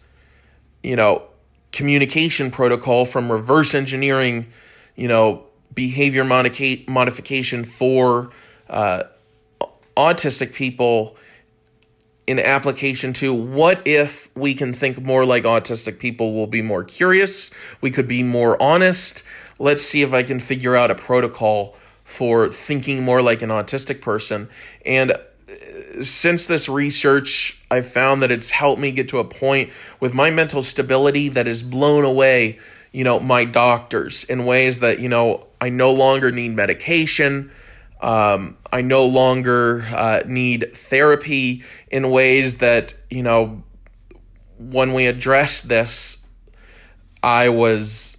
you know, communication protocol from reverse engineering, you know, behavior modica- modification for uh, autistic people in application to what if we can think more like autistic people will be more curious we could be more honest. Let's see if i can figure out a protocol for thinking more like an autistic person. And since this research, I found that it's helped me get to a point with my mental stability that is blown away, you know, my doctors in ways that, you know, I no longer need medication. Um, I no longer uh, need therapy in ways that, you know, when we addressed this, I was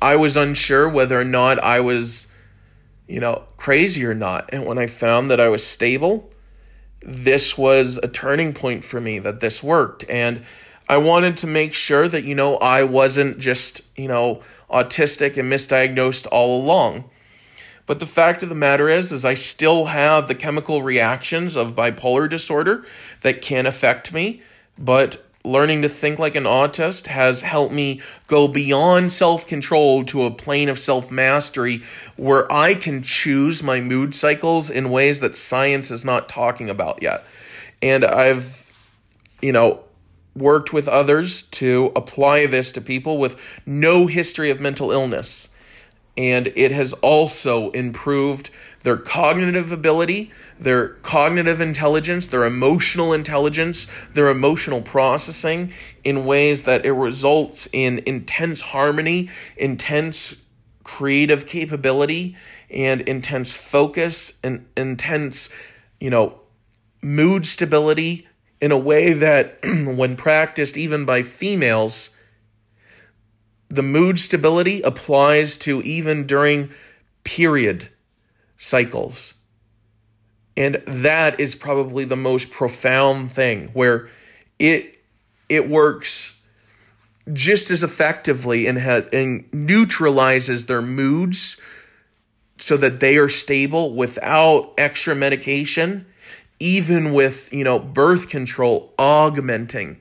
I was unsure whether or not I was, you know, crazy or not. And when I found that I was stable, this was a turning point for me that this worked and I wanted to make sure that you know I wasn't just, you know, autistic and misdiagnosed all along. But the fact of the matter is is I still have the chemical reactions of bipolar disorder that can affect me, but learning to think like an autist has helped me go beyond self control to a plane of self mastery where I can choose my mood cycles in ways that science is not talking about yet. And I've, you know, worked with others to apply this to people with no history of mental illness. And it has also improved their cognitive ability, their cognitive intelligence, their emotional intelligence, their emotional processing in ways that it results in intense harmony, intense creative capability, and intense focus and intense, you know, mood stability in a way that when practiced even by females the mood stability applies to even during period cycles. And that is probably the most profound thing where it it works just as effectively and ha- and neutralizes their moods so that they are stable without extra medication even with you know birth control augmenting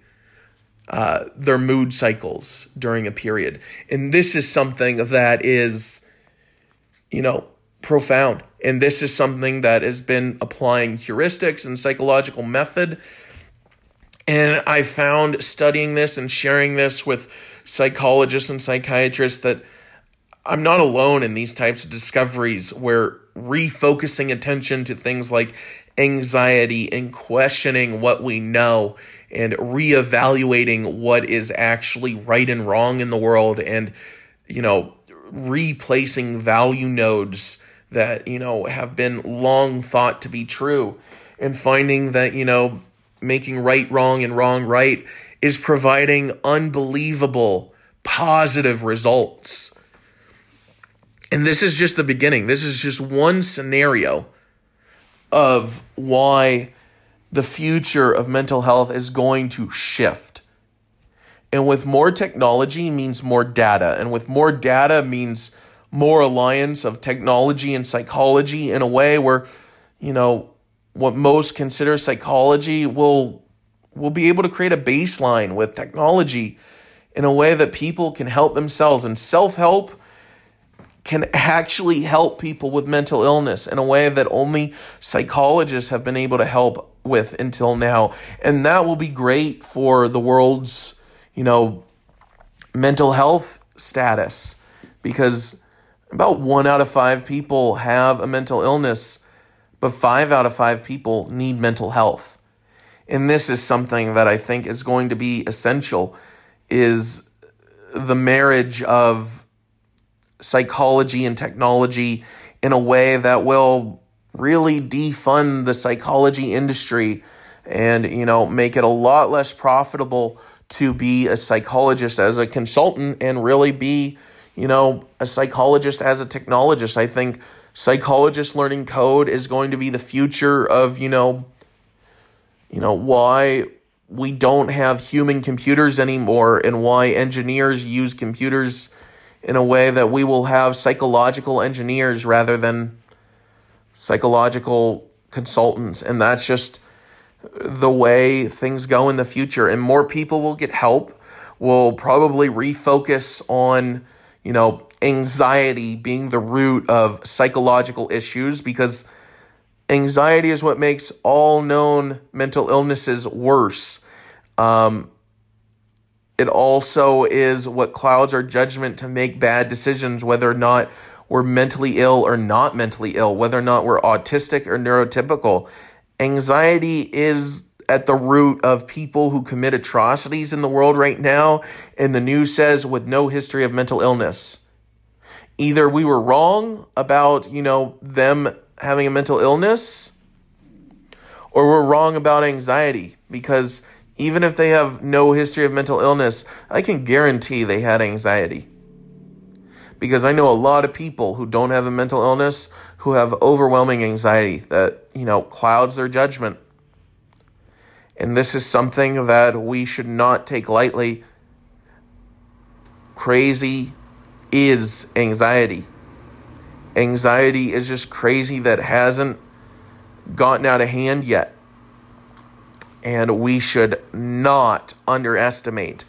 uh, their mood cycles during a period and this is something that is you know profound. And this is something that has been applying heuristics and psychological method. And I found studying this and sharing this with psychologists and psychiatrists that I'm not alone in these types of discoveries where refocusing attention to things like anxiety and questioning what we know and reevaluating what is actually right and wrong in the world and you know replacing value nodes that, you know, have been long thought to be true and finding that, you know, making right wrong and wrong right is providing unbelievable positive results. And this is just the beginning. This is just one scenario of why the future of mental health is going to shift. And with more technology means more data. And with more data means more alliance of technology and psychology in a way where, you know, what most consider psychology will will be able to create a baseline with technology in a way that people can help themselves and self-help can actually help people with mental illness in a way that only psychologists have been able to help with until now and that will be great for the world's you know mental health status because about one out of five people have a mental illness, but five out of five people need mental health. And this is something that I think is going to be essential is the marriage of psychology and technology in a way that will really defund the psychology industry and you know make it a lot less profitable to be a psychologist as a consultant and really be you know a psychologist as a technologist. I think psychologists learning code is going to be the future of you know you know why we don't have human computers anymore and why engineers use computers in a way that we will have psychological engineers rather than psychological consultants. And that's just the way things go in the future. And more people will get help will probably refocus on you know anxiety being the root of psychological issues because anxiety is what makes all known mental illnesses worse. Um, it also is what clouds our judgment to make bad decisions whether or not we're mentally ill or not mentally ill whether or not we're autistic or neurotypical Anxiety is at the root of people who commit atrocities in the world right now, and the news says with no history of mental illness. Either we were wrong about, you know, them having a mental illness, or we're wrong about anxiety because even if they have no history of mental illness, I can guarantee they had anxiety. Because I know a lot of people who don't have a mental illness who have overwhelming anxiety that, you know, clouds their judgment. And this is something that we should not take lightly. Crazy is anxiety. Anxiety is just crazy that hasn't gotten out of hand yet. And we should not underestimate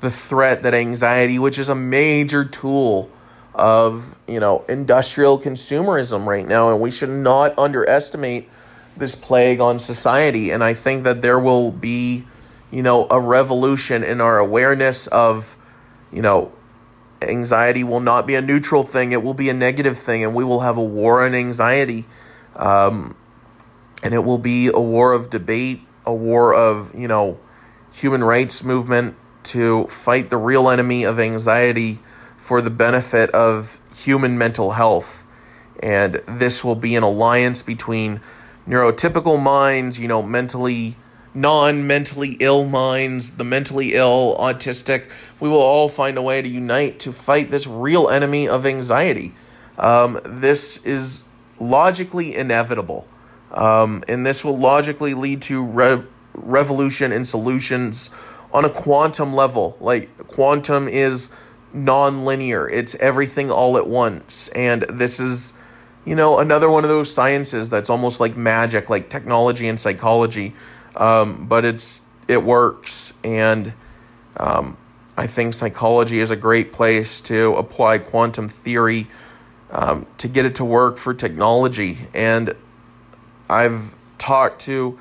the threat that anxiety, which is a major tool of you know industrial consumerism right now and we should not underestimate this plague on society. And i think that there will be you know a revolution in our awareness of you know anxiety will not be a neutral thing it will be a negative thing and we will have a war on anxiety. Um, and it will be a war of debate a war of you know human rights movement to fight the real enemy of anxiety for the benefit of human mental health. And this will be an alliance between neurotypical minds, you know, mentally non mentally ill minds, the mentally ill, autistic. We will all find a way to unite to fight this real enemy of anxiety. Um, this is logically inevitable. Um, and this will logically lead to rev- revolution in solutions on a quantum level. Like, quantum is non-linear. It's everything all at once. And this is, you know, another one of those sciences that's almost like magic, like technology and psychology. Um, but it's it works, and um, I think psychology is a great place to apply quantum theory um, to get it to work for technology. And I've talked to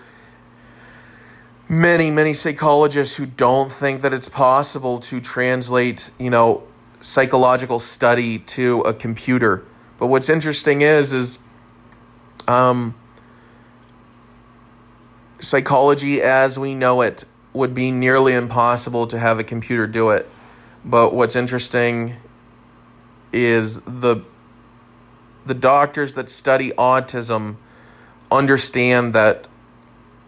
many, many psychologists who don't think that it's possible to translate, you know, psychological study to a computer. But what's interesting is, is um, psychology as we know it would be nearly impossible to have a computer do it. But what's interesting is the the doctors that study autism understand that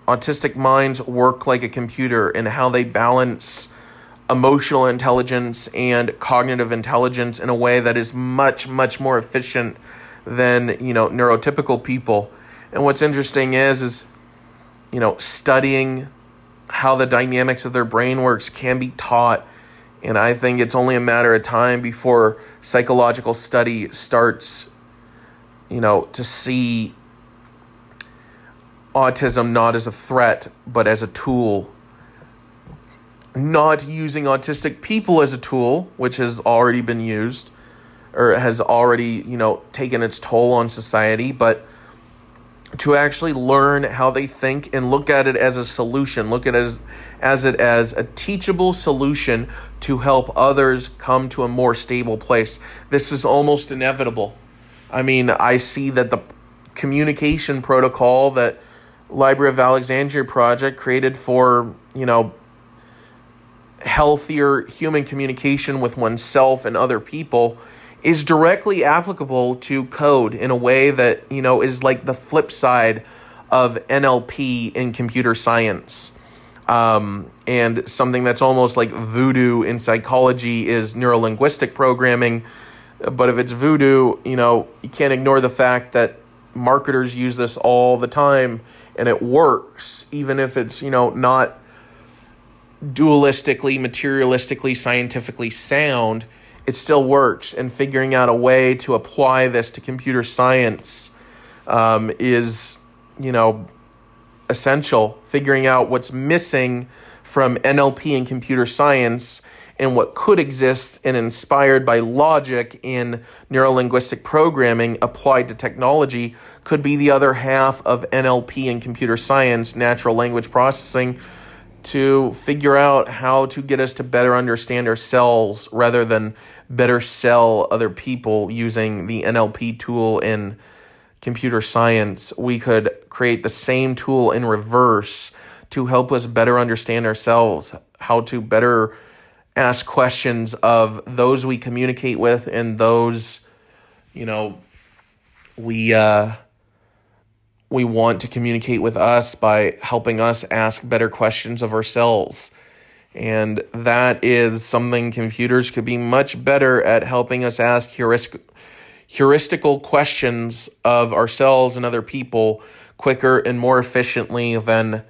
autistic minds work like a computer and how they balance emotional intelligence and cognitive intelligence in a way that is much much more efficient than you know neurotypical people. And what's interesting is is you know studying how the dynamics of their brain works can be taught. And i think it's only a matter of time before psychological study starts you know to see autism not as a threat, but as a tool. Not using autistic people as a tool, which has already been used or has already, you know, taken its toll on society, but to actually learn how they think and look at it as a solution, look at it as, as it as a teachable solution to help others come to a more stable place. This is almost inevitable. I mean, I see that the communication protocol that Library of Alexandria project created for, you know, healthier human communication with oneself and other people is directly applicable to code in a way that, you know, is like the flip side of NLP in computer science. Um, and something that's almost like voodoo in psychology is neurolinguistic programming. But if it's voodoo, you know, you can't ignore the fact that marketers use this all the time and it works, even if it's, you know, not dualistically, materialistically, scientifically sound, it still works. And figuring out a way to apply this to computer science um, is, you know, essential. Figuring out what's missing from NLP and computer science and what could exist and inspired by logic in neurolinguistic programming applied to technology could be the other half of NLP and computer science, natural language processing to figure out how to get us to better understand ourselves rather than better sell other people using the NLP tool in computer science. We could create the same tool in reverse to help us better understand ourselves, how to better ask questions of those we communicate with and those, you know, we uh we want to communicate with us by helping us ask better questions of ourselves. And that is something computers could be much better at helping us ask heuristic, heuristical questions of ourselves and other people quicker and more efficiently than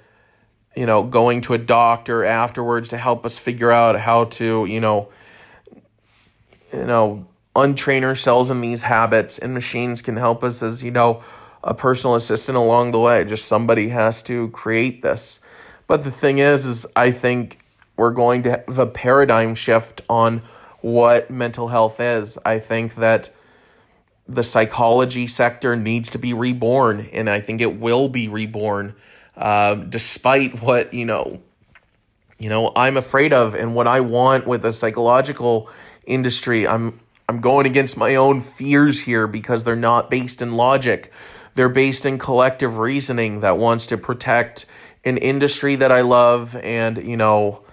you know going to a doctor afterwards to help us figure out how to you know you know untrain ourselves in these habits and machines can help us as you know a personal assistant along the way. Just somebody has to create this. But the thing is, is I think we're going to have a paradigm shift on what mental health is. I think that the psychology sector needs to be reborn, and I think it will be reborn, uh, despite what you know. You know, I'm afraid of, and what I want with the psychological industry. I'm I'm going against my own fears here because they're not based in logic. They're based in collective reasoning that wants to protect an industry that I love and, you know,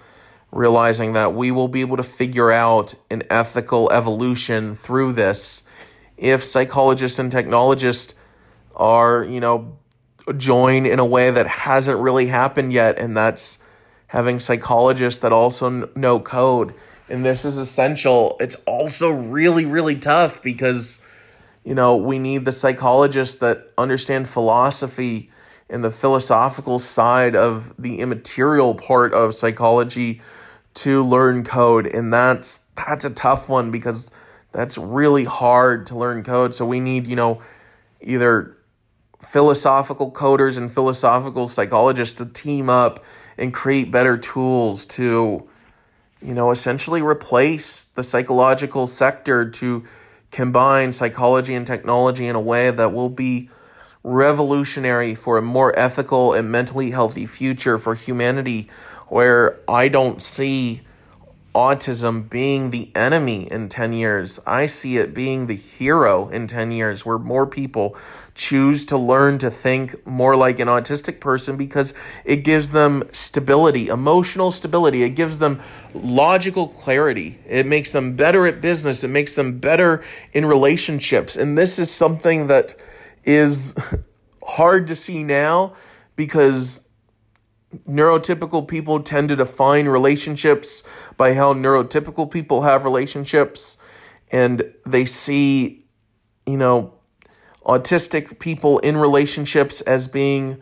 realizing that we will be able to figure out an ethical evolution through this if psychologists and technologists are, you know, joined in a way that hasn't really happened yet, and that's having psychologists that also know code. And this is essential. It's also really, really tough because you know, we need the psychologists that understand philosophy and the philosophical side of the immaterial part of psychology to learn code. And that's that's a tough one because that's really hard to learn code. So we need you know either philosophical coders and philosophical psychologists to team up and create better tools to you know essentially replace the psychological sector to combine psychology and technology in a way that will be revolutionary for a more ethical and mentally healthy future for humanity where I don't see autism being the enemy in 10 years. I see it being the hero in 10 years, where more people choose to learn to think more like an autistic person because it gives them stability, emotional stability. It gives them logical clarity. It makes them better at business. It makes them better in relationships. And this is something that is hard to see now because neurotypical people tend to define relationships by how neurotypical people have relationships and they see you know autistic people in relationships as being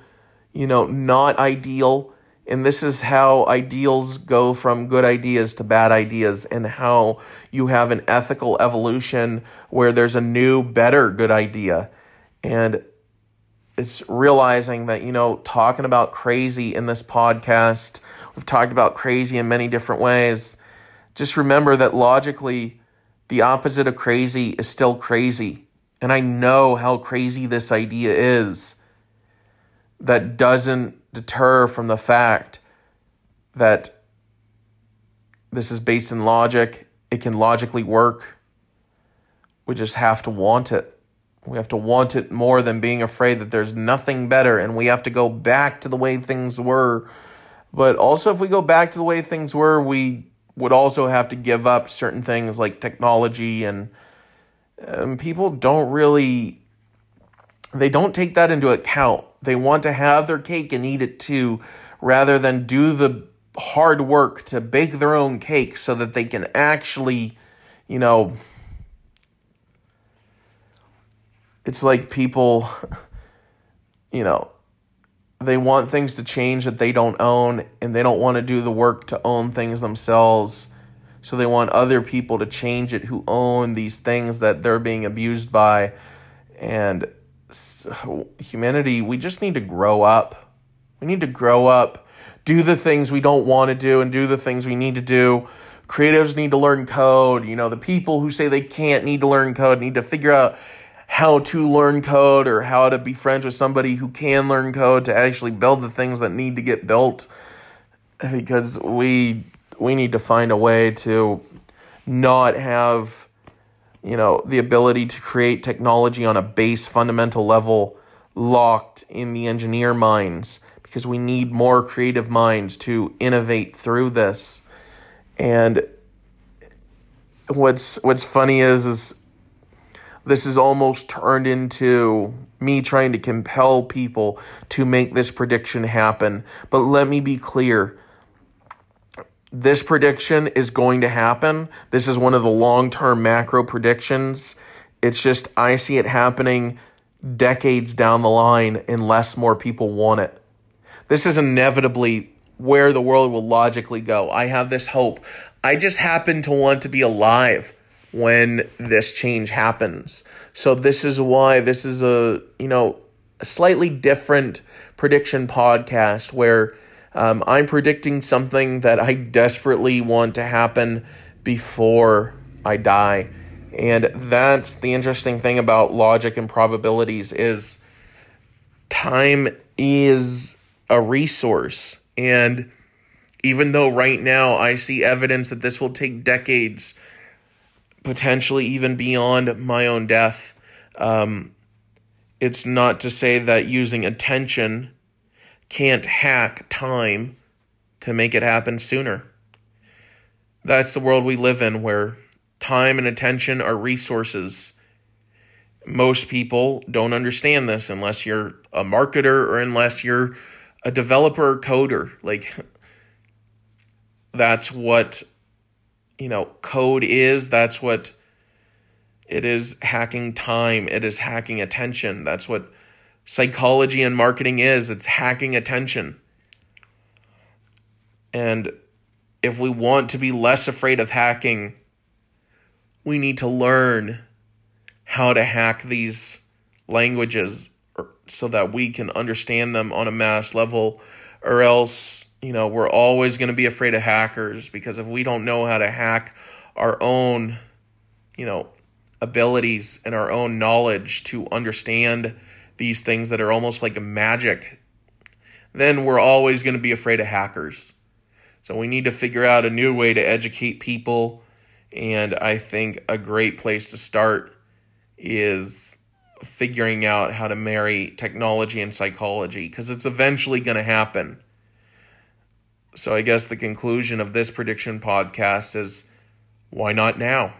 you know not ideal. And this is how ideals go from good ideas to bad ideas and how you have an ethical evolution where there's a new better good idea. And it's realizing that you know talking about crazy in this podcast we've talked about crazy in many different ways. Just remember that logically the opposite of crazy is still crazy and i know how crazy this idea is that doesn't deter from the fact that this is based in logic. It can logically work. We just have to want it. We have to want it more than being afraid that there's nothing better and we have to go back to the way things were. But also, if we go back to the way things were, we would also have to give up certain things like technology and, and people don't really they don't take that into account. They want to have their cake and eat it too rather than do the hard work to bake their own cake so that they can actually, you know, it's like people, you know, they want things to change that they don't own and they don't want to do the work to own things themselves. So they want other people to change it who own these things that they're being abused by. And so humanity, we just need to grow up. We need to grow up, do the things we don't want to do, and do the things we need to do. Creatives need to learn code. You know, the people who say they can't need to learn code need to figure out how to learn code or how to be friends with somebody who can learn code to actually build the things that need to get built because we we need to find a way to not have you know the ability to create technology on a base fundamental level locked in the engineer minds because we need more creative minds to innovate through this. And what's what's funny is is this is almost turned into me trying to compel people to make this prediction happen. But let me be clear this prediction is going to happen. This is one of the long term macro predictions. It's just, I see it happening decades down the line unless more people want it. This is inevitably where the world will logically go. I have this hope. I just happen to want to be alive when this change happens. So this is why this is a, you know, a slightly different prediction podcast where um, I'm predicting something that I desperately want to happen before I die. And that's the interesting thing about logic and probabilities is time is a resource and even though right now I see evidence that this will take decades potentially even beyond my own death um, it's not to say that using attention can't hack time to make it happen sooner. That's the world we live in where time and attention are resources. Most people don't understand this unless you're a marketer or unless you're a developer coder. Like, that's what, you know, code is. That's what it is hacking time. It is hacking attention. That's what psychology and marketing is it's hacking attention. And if we want to be less afraid of hacking, we need to learn how to hack these languages so that we can understand them on a mass level, or else, you know, we're always going to be afraid of hackers because if we don't know how to hack our own, you know, abilities and our own knowledge to understand these things that are almost like magic, then we're always going to be afraid of hackers. So we need to figure out a new way to educate people. And I think a great place to start is figuring out how to marry technology and psychology because it's eventually going to happen. So I guess the conclusion of this prediction podcast is why not now?